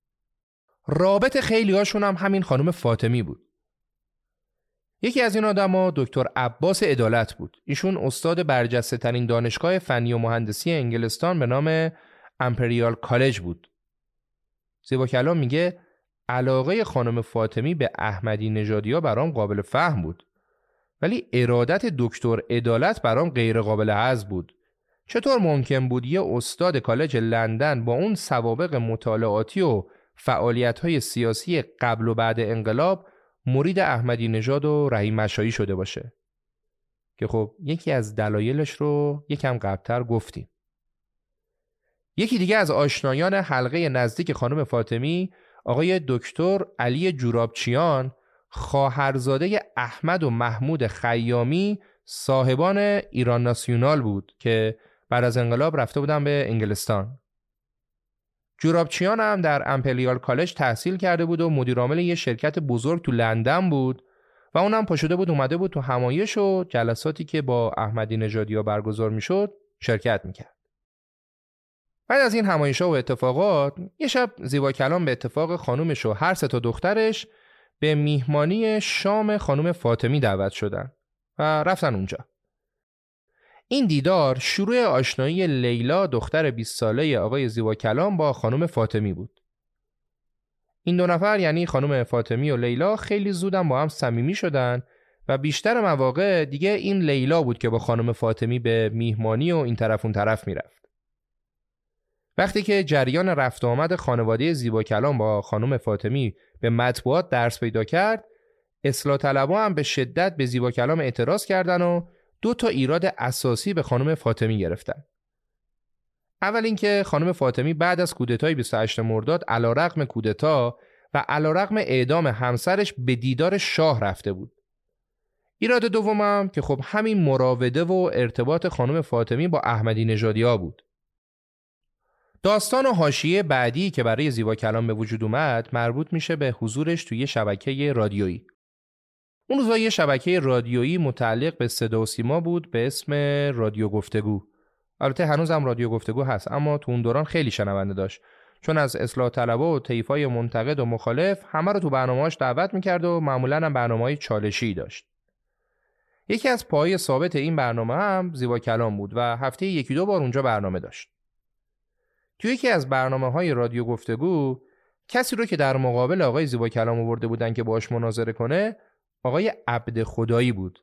رابط خیلی هاشون هم همین خانم فاطمی بود. یکی از این آدما دکتر عباس عدالت بود. ایشون استاد برجسته ترین دانشگاه فنی و مهندسی انگلستان به نام امپریال کالج بود. زیبا کلام میگه علاقه خانم فاطمی به احمدی نژادی ها برام قابل فهم بود. ولی ارادت دکتر عدالت برام غیر قابل حذف بود. چطور ممکن بود یه استاد کالج لندن با اون سوابق مطالعاتی و فعالیت سیاسی قبل و بعد انقلاب مرید احمدی نژاد و رحیم مشایی شده باشه؟ که خب یکی از دلایلش رو یکم قبلتر گفتیم. یکی دیگه از آشنایان حلقه نزدیک خانم فاطمی آقای دکتر علی جورابچیان خواهرزاده احمد و محمود خیامی صاحبان ایران ناسیونال بود که بعد از انقلاب رفته بودن به انگلستان جورابچیان هم در امپریال کالج تحصیل کرده بود و مدیرعامل یه شرکت بزرگ تو لندن بود و اونم پاشده بود اومده بود تو همایش و جلساتی که با احمدی نژادی برگزار می‌شد شرکت می‌کرد. بعد از این همایش و اتفاقات یه شب زیبا کلام به اتفاق خانومش و هر سه تا دخترش به میهمانی شام خانم فاطمی دعوت شدن و رفتن اونجا. این دیدار شروع آشنایی لیلا دختر 20 ساله آقای زیبا کلام با خانم فاطمی بود. این دو نفر یعنی خانم فاطمی و لیلا خیلی زودم با هم صمیمی شدن و بیشتر مواقع دیگه این لیلا بود که با خانم فاطمی به میهمانی و این طرف اون طرف می‌رفت. وقتی که جریان رفت آمد خانواده زیبا کلام با خانم فاطمی به مطبوعات درس پیدا کرد، اصلاح طلبا هم به شدت به زیبا کلام اعتراض کردن و دو تا ایراد اساسی به خانم فاطمی گرفتن. اول اینکه خانم فاطمی بعد از کودتای 28 مرداد علیرغم کودتا و علیرغم اعدام همسرش به دیدار شاه رفته بود. ایراد دومم که خب همین مراوده و ارتباط خانم فاطمی با احمدی نژادی بود. داستان و حاشیه بعدی که برای زیبا کلام به وجود اومد مربوط میشه به حضورش توی شبکه رادیویی. اون روزا یه شبکه رادیویی متعلق به صدا و سیما بود به اسم رادیو گفتگو. البته هنوزم رادیو گفتگو هست اما تو اون دوران خیلی شنونده داشت چون از اصلاح طلبه و طیفای منتقد و مخالف همه رو تو برنامه‌اش دعوت می‌کرد و معمولا هم برنامه چالشی داشت. یکی از پای ثابت این برنامه هم زیبا کلام بود و هفته یکی دو بار اونجا برنامه داشت. توی یکی از برنامه های رادیو گفتگو کسی رو که در مقابل آقای زیبا کلام آورده بودن که باش مناظره کنه آقای عبد خدایی بود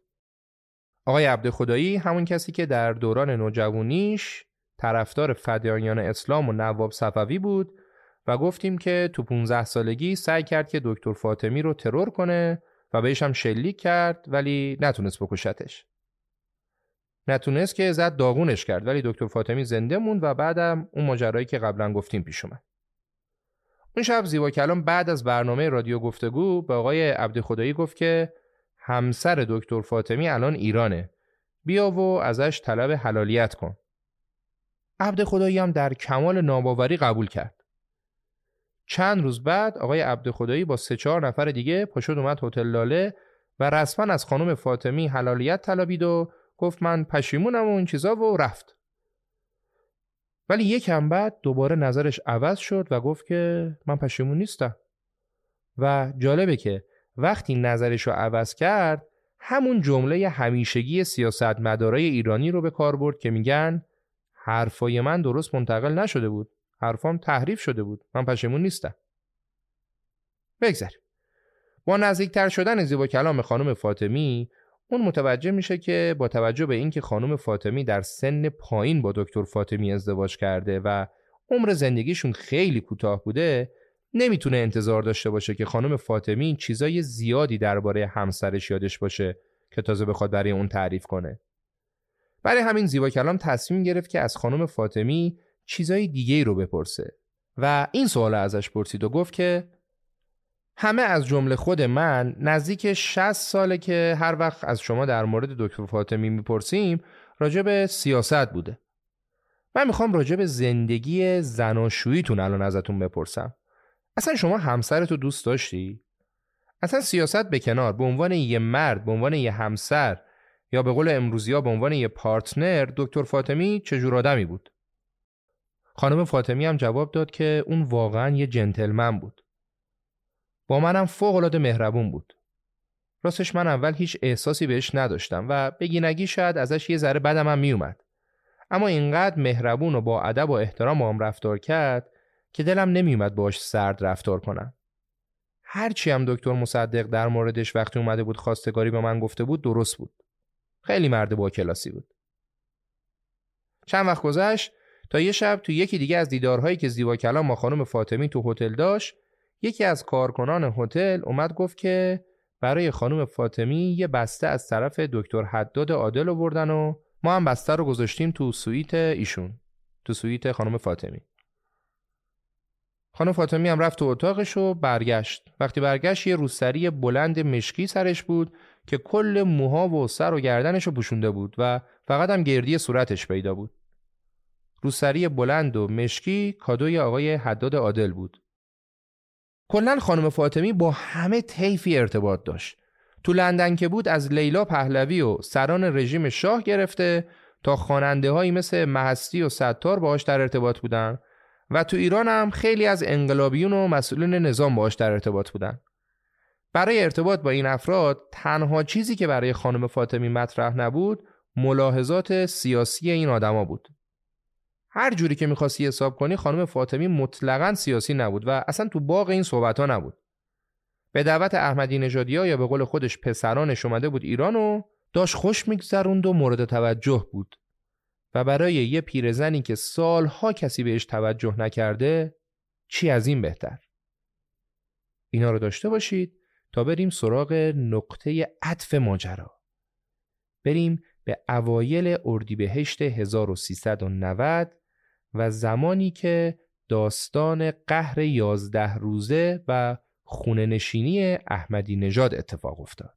آقای عبد خدایی همون کسی که در دوران نوجوانیش طرفدار فدایان اسلام و نواب صفوی بود و گفتیم که تو 15 سالگی سعی کرد که دکتر فاطمی رو ترور کنه و بهش هم شلیک کرد ولی نتونست بکشتش. نتونست که زد داغونش کرد ولی دکتر فاطمی زنده موند و بعدم اون ماجرایی که قبلا گفتیم پیش اومد. اون شب زیبا کلام بعد از برنامه رادیو گفتگو به آقای عبد خدایی گفت که همسر دکتر فاطمی الان ایرانه. بیا و ازش طلب حلالیت کن. عبد خدایی هم در کمال ناباوری قبول کرد. چند روز بعد آقای عبد خدایی با سه چهار نفر دیگه پاشد اومد هتل لاله و رسما از خانم فاطمی حلالیت طلبید و گفت من پشیمونم و این چیزا و رفت. ولی یکم بعد دوباره نظرش عوض شد و گفت که من پشیمون نیستم. و جالبه که وقتی نظرش رو عوض کرد همون جمله همیشگی سیاستمدارای ایرانی رو به کار برد که میگن حرفای من درست منتقل نشده بود. حرفام تحریف شده بود. من پشیمون نیستم. بگذاریم. با نزدیکتر شدن زیبا کلام خانم فاطمی اون متوجه میشه که با توجه به اینکه خانم فاطمی در سن پایین با دکتر فاطمی ازدواج کرده و عمر زندگیشون خیلی کوتاه بوده نمی‌تونه انتظار داشته باشه که خانم فاطمی چیزای زیادی درباره همسرش یادش باشه که تازه بخواد برای اون تعریف کنه. برای همین زیبا کلام تصمیم گرفت که از خانم فاطمی چیزای دیگه رو بپرسه و این سوال ازش پرسید و گفت که همه از جمله خود من نزدیک 60 ساله که هر وقت از شما در مورد دکتر فاطمی می‌پرسیم راجع به سیاست بوده. من می‌خوام راجع به زندگی زناشوییتون الان ازتون بپرسم. اصلا شما همسرتو دوست داشتی؟ اصلا سیاست به کنار به عنوان یه مرد به عنوان یه همسر یا به قول امروزی ها به عنوان یه پارتنر دکتر فاطمی چجور آدمی بود؟ خانم فاطمی هم جواب داد که اون واقعا یه جنتلمن بود. با منم فوق العاده مهربون بود. راستش من اول هیچ احساسی بهش نداشتم و بگینگی شاید ازش یه ذره بدم هم میومد. اما اینقدر مهربون و با ادب و احترام با هم رفتار کرد که دلم نمیومد باش سرد رفتار کنم. هرچی هم دکتر مصدق در موردش وقتی اومده بود خواستگاری به من گفته بود درست بود. خیلی مرد با کلاسی بود. چند وقت گذشت تا یه شب تو یکی دیگه از دیدارهایی که زیبا کلام با خانم فاطمی تو هتل داشت یکی از کارکنان هتل اومد گفت که برای خانم فاطمی یه بسته از طرف دکتر حداد عادل آوردن و ما هم بسته رو گذاشتیم تو سویت ایشون تو سویت خانم فاطمی. خانم فاطمی هم رفت تو اتاقش و برگشت. وقتی برگشت یه روسری بلند مشکی سرش بود که کل موها و سر و گردنش رو پوشونده بود و فقط هم گردی صورتش پیدا بود. روسری بلند و مشکی کادوی آقای حداد عادل بود. کلا خانم فاطمی با همه طیفی ارتباط داشت. تو لندن که بود از لیلا پهلوی و سران رژیم شاه گرفته تا خواننده هایی مثل محستی و ستار باهاش در ارتباط بودن و تو ایران هم خیلی از انقلابیون و مسئولین نظام باهاش در ارتباط بودن. برای ارتباط با این افراد تنها چیزی که برای خانم فاطمی مطرح نبود ملاحظات سیاسی این آدما بود. هر جوری که می‌خواستی حساب کنی خانم فاطمی مطلقا سیاسی نبود و اصلا تو باغ این صحبت ها نبود. به دعوت احمدی نژادی یا به قول خودش پسرانش اومده بود ایران و داشت خوش میگذروند و مورد توجه بود. و برای یه پیرزنی که سالها کسی بهش توجه نکرده چی از این بهتر؟ اینا رو داشته باشید تا بریم سراغ نقطه عطف ماجرا. بریم به اوایل اردیبهشت 1390 و زمانی که داستان قهر یازده روزه و خونه نشینی احمدی نژاد اتفاق افتاد.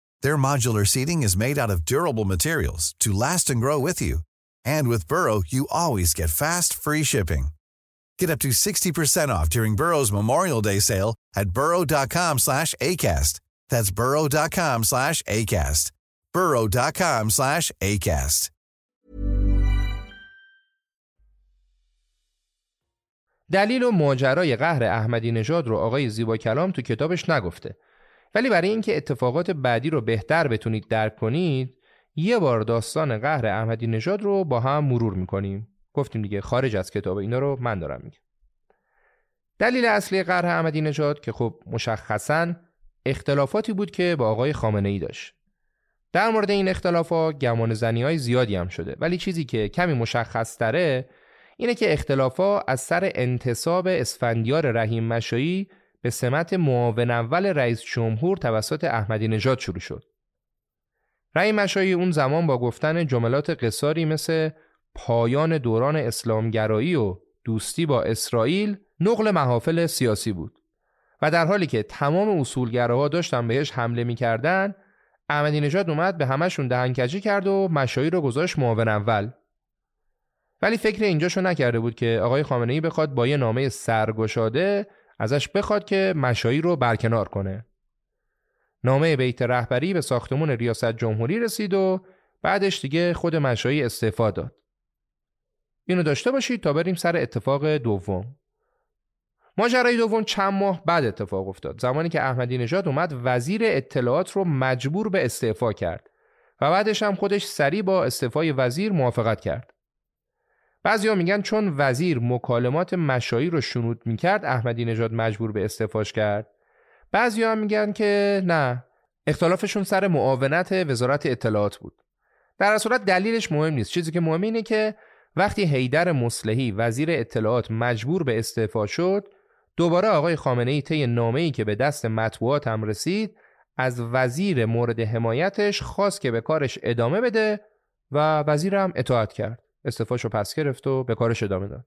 Their modular seating is made out of durable materials to last and grow with you. And with Burrow, you always get fast, free shipping. Get up to 60% off during Burrow's Memorial Day sale at burrow.com slash ACAST. That's burrow.com slash ACAST. burrow.com slash ACAST. دلیل و ماجرای قهر احمدی نژاد رو آقای زیبا کلام تو کتابش نگفته ولی برای اینکه اتفاقات بعدی رو بهتر بتونید درک کنید یه بار داستان قهر احمدی نژاد رو با هم مرور می‌کنیم. گفتیم دیگه خارج از کتاب اینا رو من دارم میگم. دلیل اصلی قهر احمدی نژاد که خب مشخصا اختلافاتی بود که با آقای خامنه ای داشت. در مورد این اختلافات گمان زنی های زیادی هم شده. ولی چیزی که کمی مشخص تره اینه که اختلافات از سر انتصاب اسفندیار رحیم مشایی به سمت معاون اول رئیس جمهور توسط احمدی نژاد شروع شد. رأی مشایی اون زمان با گفتن جملات قصاری مثل پایان دوران اسلامگرایی و دوستی با اسرائیل نقل محافل سیاسی بود و در حالی که تمام اصولگراها داشتن بهش حمله می‌کردن احمدی نژاد اومد به همشون دهنکجی کرد و مشایی رو گذاشت معاون اول ولی فکر اینجاشو نکرده بود که آقای خامنه ای بخواد با یه نامه سرگشاده ازش بخواد که مشایی رو برکنار کنه. نامه بیت رهبری به ساختمون ریاست جمهوری رسید و بعدش دیگه خود مشایی استعفا داد. اینو داشته باشید تا بریم سر اتفاق دوم. ماجرای دوم چند ماه بعد اتفاق افتاد زمانی که احمدی نژاد اومد وزیر اطلاعات رو مجبور به استعفا کرد و بعدش هم خودش سریع با استعفای وزیر موافقت کرد. بعضیا میگن چون وزیر مکالمات مشایی رو شنود می‌کرد احمدی نژاد مجبور به استعفاش کرد. بعضیا هم میگن که نه اختلافشون سر معاونت وزارت اطلاعات بود. در صورت دلیلش مهم نیست. چیزی که مهم اینه که وقتی حیدر مصلحی وزیر اطلاعات مجبور به استعفا شد دوباره آقای خامنه ای طی نامه‌ای که به دست مطبوعات هم رسید از وزیر مورد حمایتش خواست که به کارش ادامه بده و وزیرم اطاعت کرد. استفاشو پس گرفت و به کارش ادامه داد.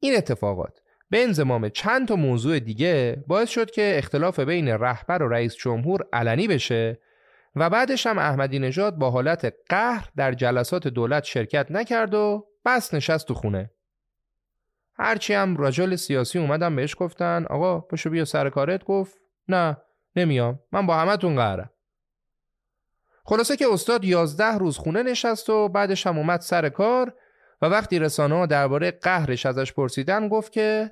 این اتفاقات به انضمام چند تا موضوع دیگه باعث شد که اختلاف بین رهبر و رئیس جمهور علنی بشه و بعدش هم احمدی نژاد با حالت قهر در جلسات دولت شرکت نکرد و بس نشست تو خونه. هرچی هم راجال سیاسی اومدم بهش گفتن آقا پشو بیا سر کارت گفت نه نمیام. من با همتون قهرم. خلاصه که استاد یازده روز خونه نشست و بعدش هم اومد سر کار و وقتی رسانه درباره قهرش ازش پرسیدن گفت که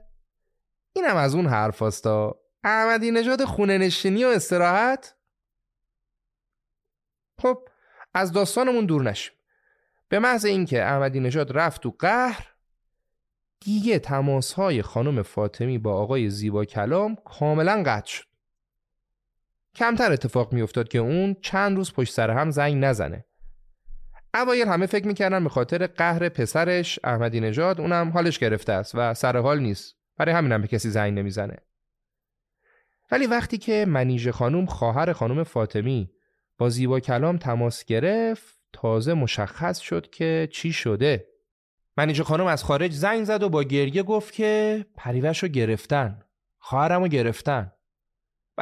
اینم از اون حرف هستا احمدی نژاد خونه نشینی و استراحت؟ خب از داستانمون دور نشیم. به محض اینکه احمدی نژاد رفت تو قهر دیگه تماس های خانم فاطمی با آقای زیبا کلام کاملا قطع شد. کمتر اتفاق میافتاد که اون چند روز پشت سر هم زنگ نزنه. اوایل همه فکر می‌کردن به خاطر قهر پسرش احمدی نژاد اونم حالش گرفته است و سر حال نیست. برای همینم به کسی زنگ نمی‌زنه. ولی وقتی که منیژه خانم خواهر خانم فاطمی با زیبا کلام تماس گرفت تازه مشخص شد که چی شده. منیژه خانم از خارج زنگ زد و با گریه گفت که پریوش گرفتن. خواهرم رو گرفتن.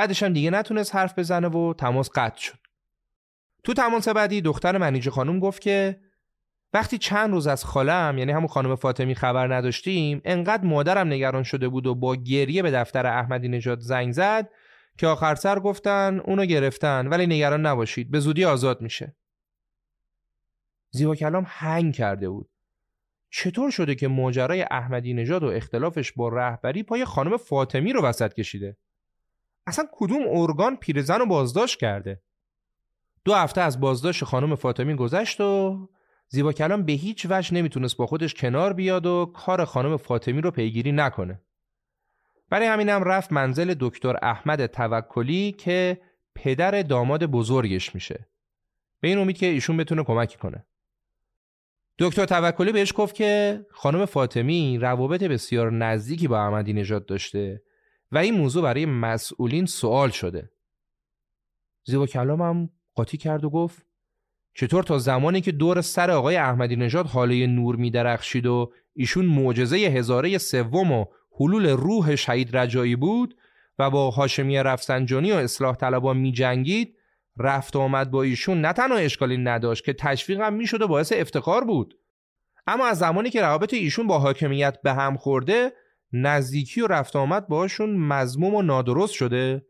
بعدش هم دیگه نتونست حرف بزنه و تماس قطع شد. تو تماس بعدی دختر منیجه خانم گفت که وقتی چند روز از خالم یعنی همون خانم فاطمی خبر نداشتیم انقدر مادرم نگران شده بود و با گریه به دفتر احمدی نژاد زنگ زد که آخر سر گفتن اونو گرفتن ولی نگران نباشید به زودی آزاد میشه. زیبا کلام هنگ کرده بود. چطور شده که ماجرای احمدی نژاد و اختلافش با رهبری پای خانم فاطمی رو وسط کشیده؟ اصلا کدوم ارگان پیرزن رو بازداشت کرده؟ دو هفته از بازداشت خانم فاطمی گذشت و زیبا کلام به هیچ وجه نمی‌تونست با خودش کنار بیاد و کار خانم فاطمی رو پیگیری نکنه. برای همینم رفت منزل دکتر احمد توکلی که پدر داماد بزرگش میشه. به این امید که ایشون بتونه کمکی کنه. دکتر توکلی بهش گفت که خانم فاطمی روابط بسیار نزدیکی با احمدی نژاد داشته و این موضوع برای مسئولین سوال شده. زیبا کلامم قاطی کرد و گفت چطور تا زمانی که دور سر آقای احمدی نژاد حاله نور می درخشید و ایشون معجزه هزاره سوم و حلول روح شهید رجایی بود و با هاشمی رفسنجانی و اصلاح طلبان می جنگید رفت آمد با ایشون نه تنها اشکالی نداشت که تشویق هم می‌شد و باعث افتخار بود. اما از زمانی که روابط ایشون با حاکمیت به هم خورده نزدیکی و رفت آمد باشون مزموم و نادرست شده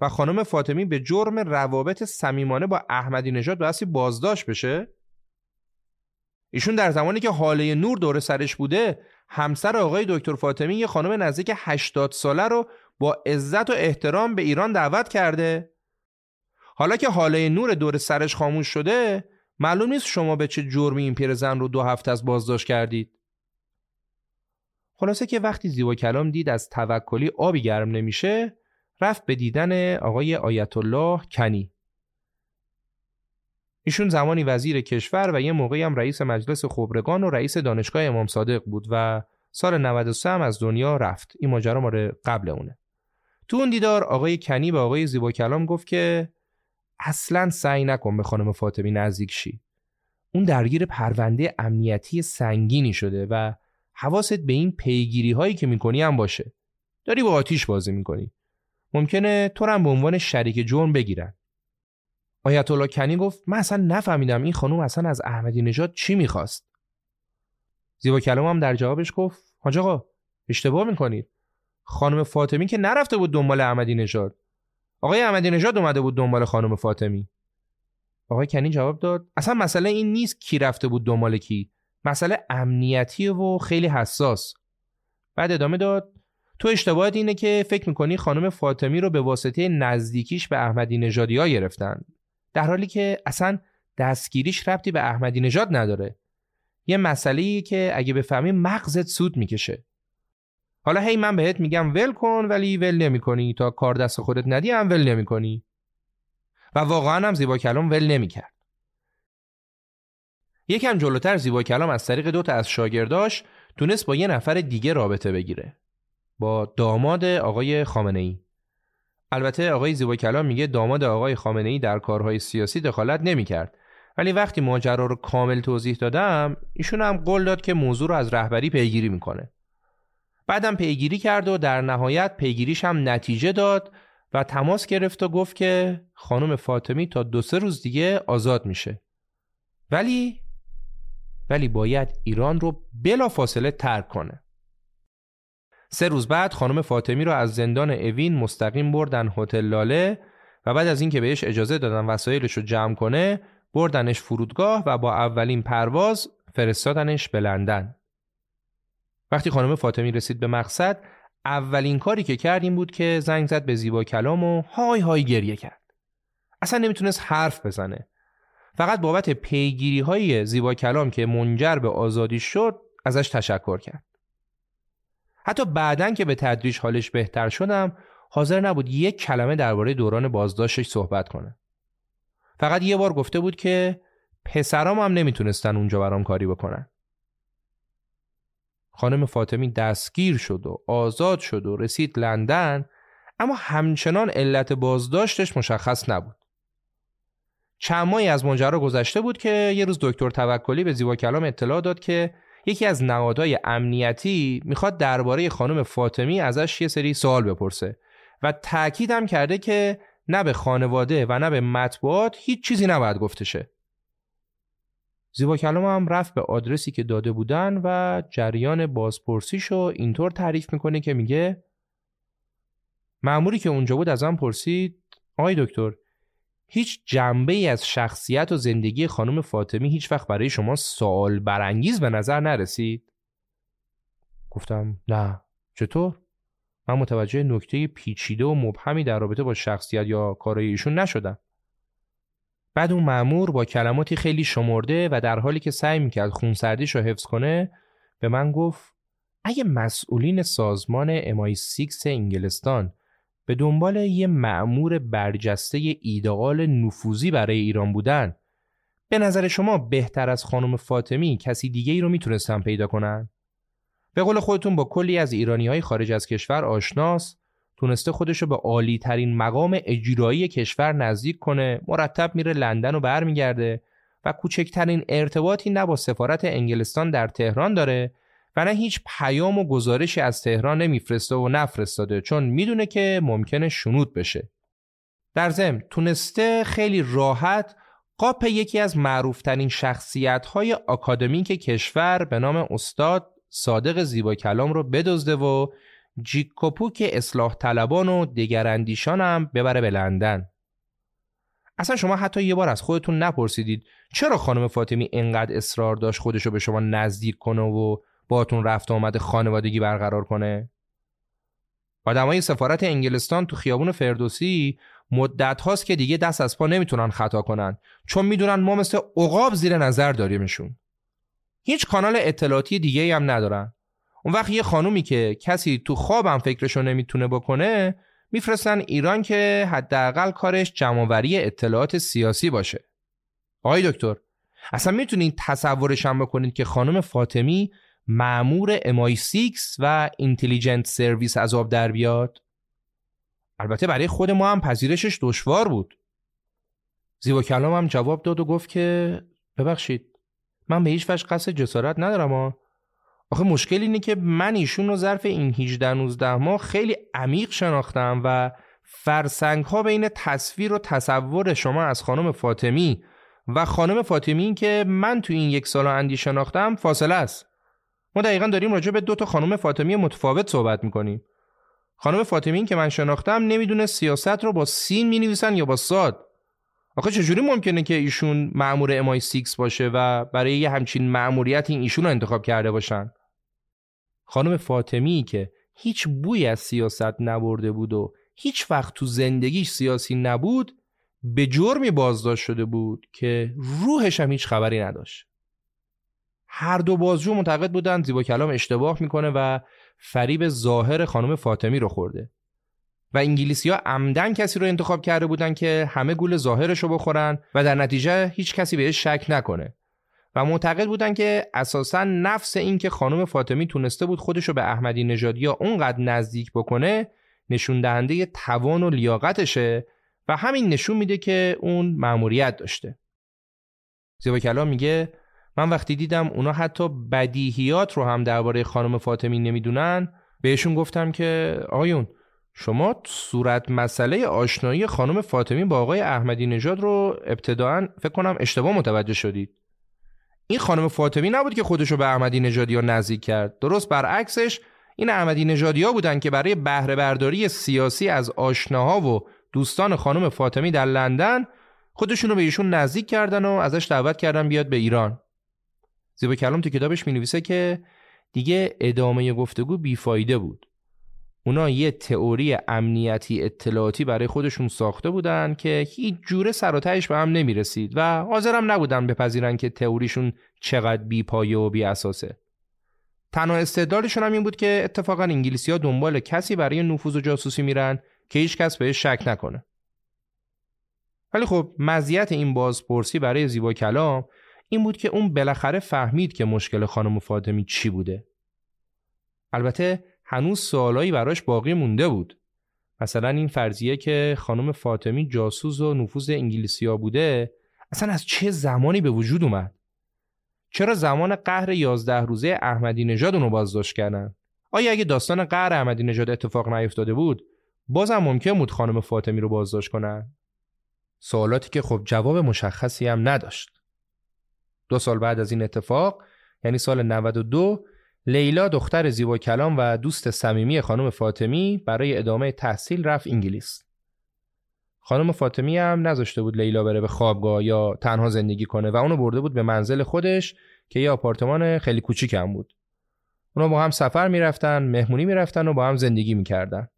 و خانم فاطمی به جرم روابط صمیمانه با احمدی نژاد بایستی بازداشت بشه؟ ایشون در زمانی که حاله نور دور سرش بوده همسر آقای دکتر فاطمی یه خانم نزدیک 80 ساله رو با عزت و احترام به ایران دعوت کرده. حالا که حاله نور دور سرش خاموش شده معلوم نیست شما به چه جرمی این پیرزن رو دو هفته از بازداشت کردید. خلاصه که وقتی زیبا کلام دید از توکلی آبی گرم نمیشه رفت به دیدن آقای آیت الله کنی. ایشون زمانی وزیر کشور و یه موقعی هم رئیس مجلس خبرگان و رئیس دانشگاه امام صادق بود و سال 93 هم از دنیا رفت. این ماجرا ماره قبل اونه. تو اون دیدار آقای کنی به آقای زیبا کلام گفت که اصلا سعی نکن به خانم فاطمی نزدیک شی. اون درگیر پرونده امنیتی سنگینی شده و حواست به این پیگیری هایی که می‌کنی هم باشه. داری با آتیش بازی می‌کنی. ممکنه تو هم به عنوان شریک جرم بگیرن. آیت الله کنی گفت من اصلا نفهمیدم این خانم اصلا از احمدی نژاد چی می‌خواست. زیبا کلام هم در جوابش گفت حاج آقا اشتباه می‌کنید. خانم فاطمی که نرفته بود دنبال احمدی نژاد. آقای احمدی نژاد اومده بود دنبال خانم فاطمی. آقای کنی جواب داد اصلا مسئله این نیست کی رفته بود دنبال کی. مسئله امنیتی و خیلی حساس. بعد ادامه داد تو اشتباهت اینه که فکر می‌کنی خانم فاطمی رو به واسطه نزدیکیش به احمدی نژادی ها گرفتن. در حالی که اصلا دستگیریش ربطی به احمدی نژاد نداره. یه مسئله که اگه بفهمی مغزت سود می‌کشه. حالا هی من بهت میگم ول کن ولی ول نمی‌کنی. تا کار دست خودت ندی هم ول نمی‌کنی. و واقعا هم زیبا کلام ول نمی‌کرد. یکم جلوتر زیبا کلام از طریق دوتا از شاگرداش تونست با یه نفر دیگه رابطه بگیره. با داماد آقای خامنه ای البته آقای زیبا کلام میگه داماد آقای خامنه ای در کارهای سیاسی دخالت نمی‌کرد. ولی وقتی ماجرا رو کامل توضیح دادم ایشون هم قول داد که موضوع رو از رهبری پیگیری می‌کنه. بعدم پیگیری کرد و در نهایت پیگیریش هم نتیجه داد و تماس گرفت و گفت که خانم فاطمی تا دو سه روز دیگه آزاد میشه. ولی ولی باید ایران رو بلا فاصله ترک کنه. سه روز بعد خانم فاطمی رو از زندان اوین مستقیم بردن هتل لاله و بعد از اینکه بهش اجازه دادن وسایلش رو جمع کنه بردنش فرودگاه و با اولین پرواز فرستادنش به لندن. وقتی خانم فاطمی رسید به مقصد اولین کاری که کرد این بود که زنگ زد به زیبا کلام و های های گریه کرد. اصلا نمی‌تونست حرف بزنه. فقط بابت پیگیری های زیبا کلام که منجر به آزادی شد ازش تشکر کرد. حتی بعدن که به تدریج حالش بهتر شدم حاضر نبود یک کلمه درباره دوران بازداشتش صحبت کنه. فقط یه بار گفته بود که پسرام هم نمی‌تونستن اونجا برام کاری بکنن. خانم فاطمی دستگیر شد و آزاد شد و رسید لندن اما همچنان علت بازداشتش مشخص نبود. چند ماهی از ماجرا گذشته بود که یه روز دکتر توکلی به زیبا کلام اطلاع داد که یکی از نهادهای امنیتی می‌خواد درباره خانم فاطمی ازش یه سری سوال بپرسه و تاکید هم کرده که نه به خانواده و نه به مطبوعات هیچ چیزی نباید گفته شه. زیبا کلام هم رفت به آدرسی که داده بودن و جریان بازپرسیشو اینطور تعریف می‌کنه که میگه معموری که اونجا بود ازم پرسید آی دکتر هیچ جنبه ای از شخصیت و زندگی خانم فاطمی هیچ وقت برای شما سوال برانگیز به نظر نرسید؟ گفتم نه چطور؟ من متوجه نکته پیچیده و مبهمی در رابطه با شخصیت یا کارای ایشون نشدم. بعد اون معمور با کلماتی خیلی شمرده و در حالی که سعی می‌کرد خونسردیش رو حفظ کنه به من گفت اگه مسئولین سازمان امای 6 انگلستان به دنبال یه معمور برجسته ایدئال نفوذی برای ایران بودن به نظر شما بهتر از خانم فاطمی کسی دیگه ای رو می‌تونستن پیدا کنن؟ به قول خودتون با کلی از ایرانی های خارج از کشور آشناس تونسته خودشو به عالی ترین مقام اجرایی کشور نزدیک کنه مرتب میره لندن و برمیگرده و کوچکترین ارتباطی نه با سفارت انگلستان در تهران داره و نه هیچ پیام و گزارشی از تهران نمیفرسته و نفرستاده چون می‌دونه که ممکنه شنود بشه. در ضمن تونسته خیلی راحت قاپ یکی از معروفترین شخصیت های اکادمیک کشور به نام استاد صادق زیبا کلام رو بدزده و جیکوپو که اصلاح طلبان و دگراندیشان هم ببره به لندن. اصلا شما حتی یه بار از خودتون نپرسیدید چرا خانم فاطمی انقدر اصرار داشت خودشو به شما نزدیک کنه و باتون رفت آمد خانوادگی برقرار کنه؟ آدمای سفارت انگلستان تو خیابون فردوسی مدت هاست که دیگه دست از پا نمی‌تونن خطا کنن. چون می‌دونن ما مثل عقاب زیر نظر داریمشون. هیچ کانال اطلاعاتی دیگه هم ندارن. اون وقت یه خانومی که کسی تو خوابم فکرشو نمی‌تونه بکنه میفرستن ایران که حداقل کارش جمعوری اطلاعات سیاسی باشه. آقای دکتر اصلا می‌تونید تصورش هم بکنید که خانم فاطمی معمور MI6 و اینتلیجنت سرویس از آب در بیاد؟ البته برای خود ما هم پذیرشش دشوار بود. زیبا کلام هم جواب داد و گفت که ببخشید من به هیچ وجه قصد جسارت ندارم ها آخه مشکل اینه که من ایشون رو ظرف این 18 19 ماه خیلی عمیق شناختم و فرسنگ ها بین تصویر و تصور شما از خانم فاطمی و خانم فاطمی این که من تو این یک سال اندی شناختم فاصله است. ما دقیقا داریم راجع به دو تا خانم فاطمی متفاوت صحبت می‌کنیم. خانم فاطمی که من شناختم نمی‌دونه سیاست رو با سین می‌نویسن یا با ساد. آخه چجوری ممکنه که ایشون معمور امای 6 باشه و برای یه همچین این ایشون رو انتخاب کرده باشن؟ خانم فاطمی که هیچ بوی از سیاست نبرده بود و هیچ وقت تو زندگیش سیاسی نبود به جرمی بازداشت شده بود که روحش هم هیچ خبری نداشت. هر دو بازجو معتقد بودند زیبا کلام اشتباه می‌کنه و فریب ظاهر خانم فاطمی رو خورده. و انگلیسی ها عمدن کسی رو انتخاب کرده بودن که همه گول ظاهرش رو بخورن و در نتیجه هیچ کسی بهش شک نکنه. و معتقد بودن که اساسا نفس این که خانم فاطمی تونسته بود خودش رو به احمدی نژادی اونقدر نزدیک بکنه نشون دهنده توان و لیاقتشه و همین نشون میده که اون مأموریت داشته. زیبا کلام میگه من وقتی دیدم اونا حتی بدیهیات رو هم درباره خانم فاطمی نمی‌دونن بهشون گفتم که آقایون شما صورت مسئله آشنایی خانم فاطمی با آقای احمدی نژاد رو ابتداعا فکر کنم اشتباه متوجه شدید. این خانم فاطمی نبود که خودشو به احمدی نژادی ها نزدیک کرد. درست برعکسش این احمدی نژادی ها بودن که برای بهره برداری سیاسی از آشناها و دوستان خانم فاطمی در لندن خودشون رو به ایشون نزدیک کردن و ازش دعوت کردن بیاد به ایران. زیبا کلام تو کتابش می نویسه که دیگه ادامه گفتگو بیفایده بود اونا یه تئوری امنیتی اطلاعاتی برای خودشون ساخته بودن که هیچ جوره سر و به هم نمی رسید و حاضرم نبودن بپذیرن که تئوریشون چقدر بی پایه و بی اساسه. تنها استدلالشون هم این بود که اتفاقا انگلیسی ها دنبال کسی برای نفوذ و جاسوسی میرن که هیچ کس بهش شک نکنه. ولی خب مزیت این بازپرسی برای زیبا کلام این بود که اون بالاخره فهمید که مشکل خانم فاطمی چی بوده. البته هنوز سوالایی براش باقی مونده بود. مثلا این فرضیه که خانم فاطمی جاسوس و نفوذ انگلیسیا بوده اصلا از چه زمانی به وجود اومد؟ چرا زمان قهر 11 روزه احمدی نژاد اونو بازداشت کردن؟ آیا اگه داستان قهر احمدی نژاد اتفاق نیفتاده بود بازم ممکن بود خانم فاطمی رو بازداشت کنن؟ سوالاتی که خب جواب مشخصی هم نداشت. دو سال بعد از این اتفاق یعنی سال 92 لیلا دختر زیبا کلام و دوست صمیمی خانم فاطمی برای ادامه تحصیل رفت انگلیس. خانم فاطمی هم نذاشته بود لیلا بره به خوابگاه یا تنها زندگی کنه و اونو برده بود به منزل خودش که یه آپارتمان خیلی کوچیک هم بود. اونا با هم سفر می‌رفتن، مهمونی می‌رفتن و با هم زندگی می‌کردن.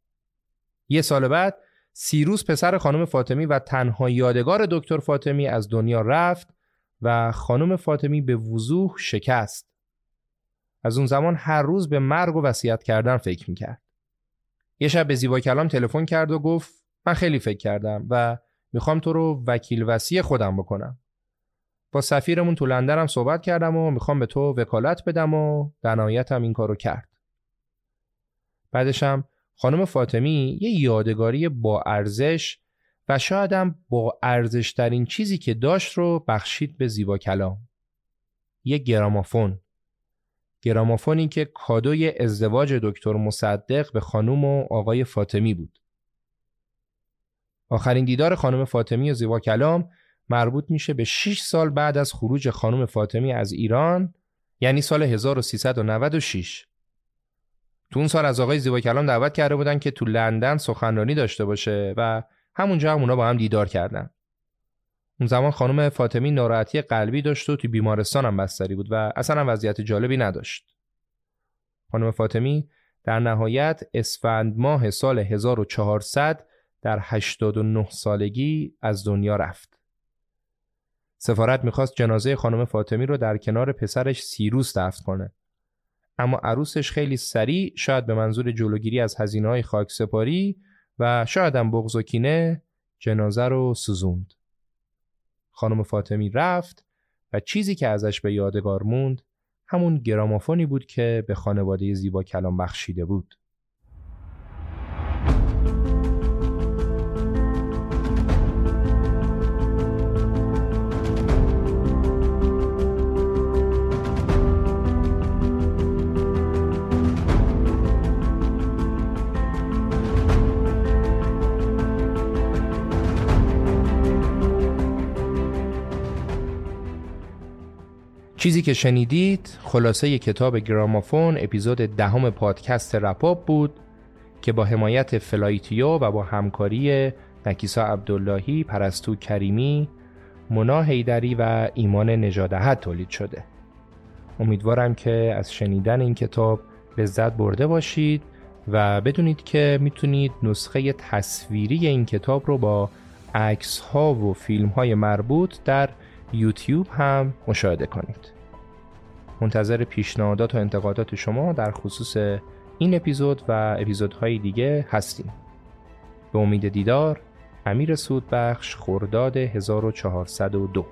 یه سال بعد سیروس پسر خانم فاطمی و تنها یادگار دکتر فاطمی از دنیا رفت و خانم فاطمی به وضوح شکست. از اون زمان هر روز به مرگ و وصیت کردن فکر می‌کرد. یه شب به زیبا کلام تلفن کرد و گفت من خیلی فکر کردم و می‌خوام تو رو وکیل وسی خودم بکنم. با سفیرمون تو لندنم صحبت کردم و می‌خوام به تو وکالت بدم و در نهایتم این کارو کرد. بعدشم خانم فاطمی یه یادگاری با ارزش و شایدم با ارزش ترین چیزی که داشت رو بخشید به زیبا کلام. یه گرامافون گرامافونی که کادوی ازدواج دکتر مصدق به خانم و آقای فاطمی بود. آخرین دیدار خانم فاطمی و زیبا کلام مربوط میشه به 6 سال بعد از خروج خانم فاطمی از ایران یعنی سال 1396 تو اون سال از آقای زیبا کلام دعوت کرده بودن که تو لندن سخنرانی داشته باشه و همونجا هم اونا با هم دیدار کردن. اون زمان خانم فاطمی ناراحتی قلبی داشت و تو بیمارستان هم بستری بود و اصلا وضعیت جالبی نداشت. خانم فاطمی در نهایت اسفند ماه سال 1400 در 89 سالگی از دنیا رفت. سفارت می‌خواست جنازه خانم فاطمی رو در کنار پسرش سیروس دفن کنه. اما عروسش خیلی سریع شاید به منظور جلوگیری از هزینه های خاک سپاری و شاید هم بغض و کینه جنازه رو سوزوند. خانم فاطمی رفت و چیزی که ازش به یادگار موند همون گرامافونی بود که به خانواده زیبا کلام بخشیده بود. چیزی که شنیدید خلاصه کتاب گرامافون اپیزود دهم پادکست رپاپ بود که با حمایت فلایتیو و با همکاری نکیسا عبداللهی، پرستو کریمی، مونا حیدری و ایمان نژاداحد تولید شده. امیدوارم که از شنیدن این کتاب لذت برده باشید و بدونید که می‌تونید نسخه تصویری این کتاب رو با عکس ها و فیلم های مربوط در یوتیوب هم مشاهده کنید. منتظر پیشنهادات و انتقادات شما در خصوص این اپیزود و اپیزودهای دیگه هستیم. به امید دیدار امیر سودبخش خرداد 1402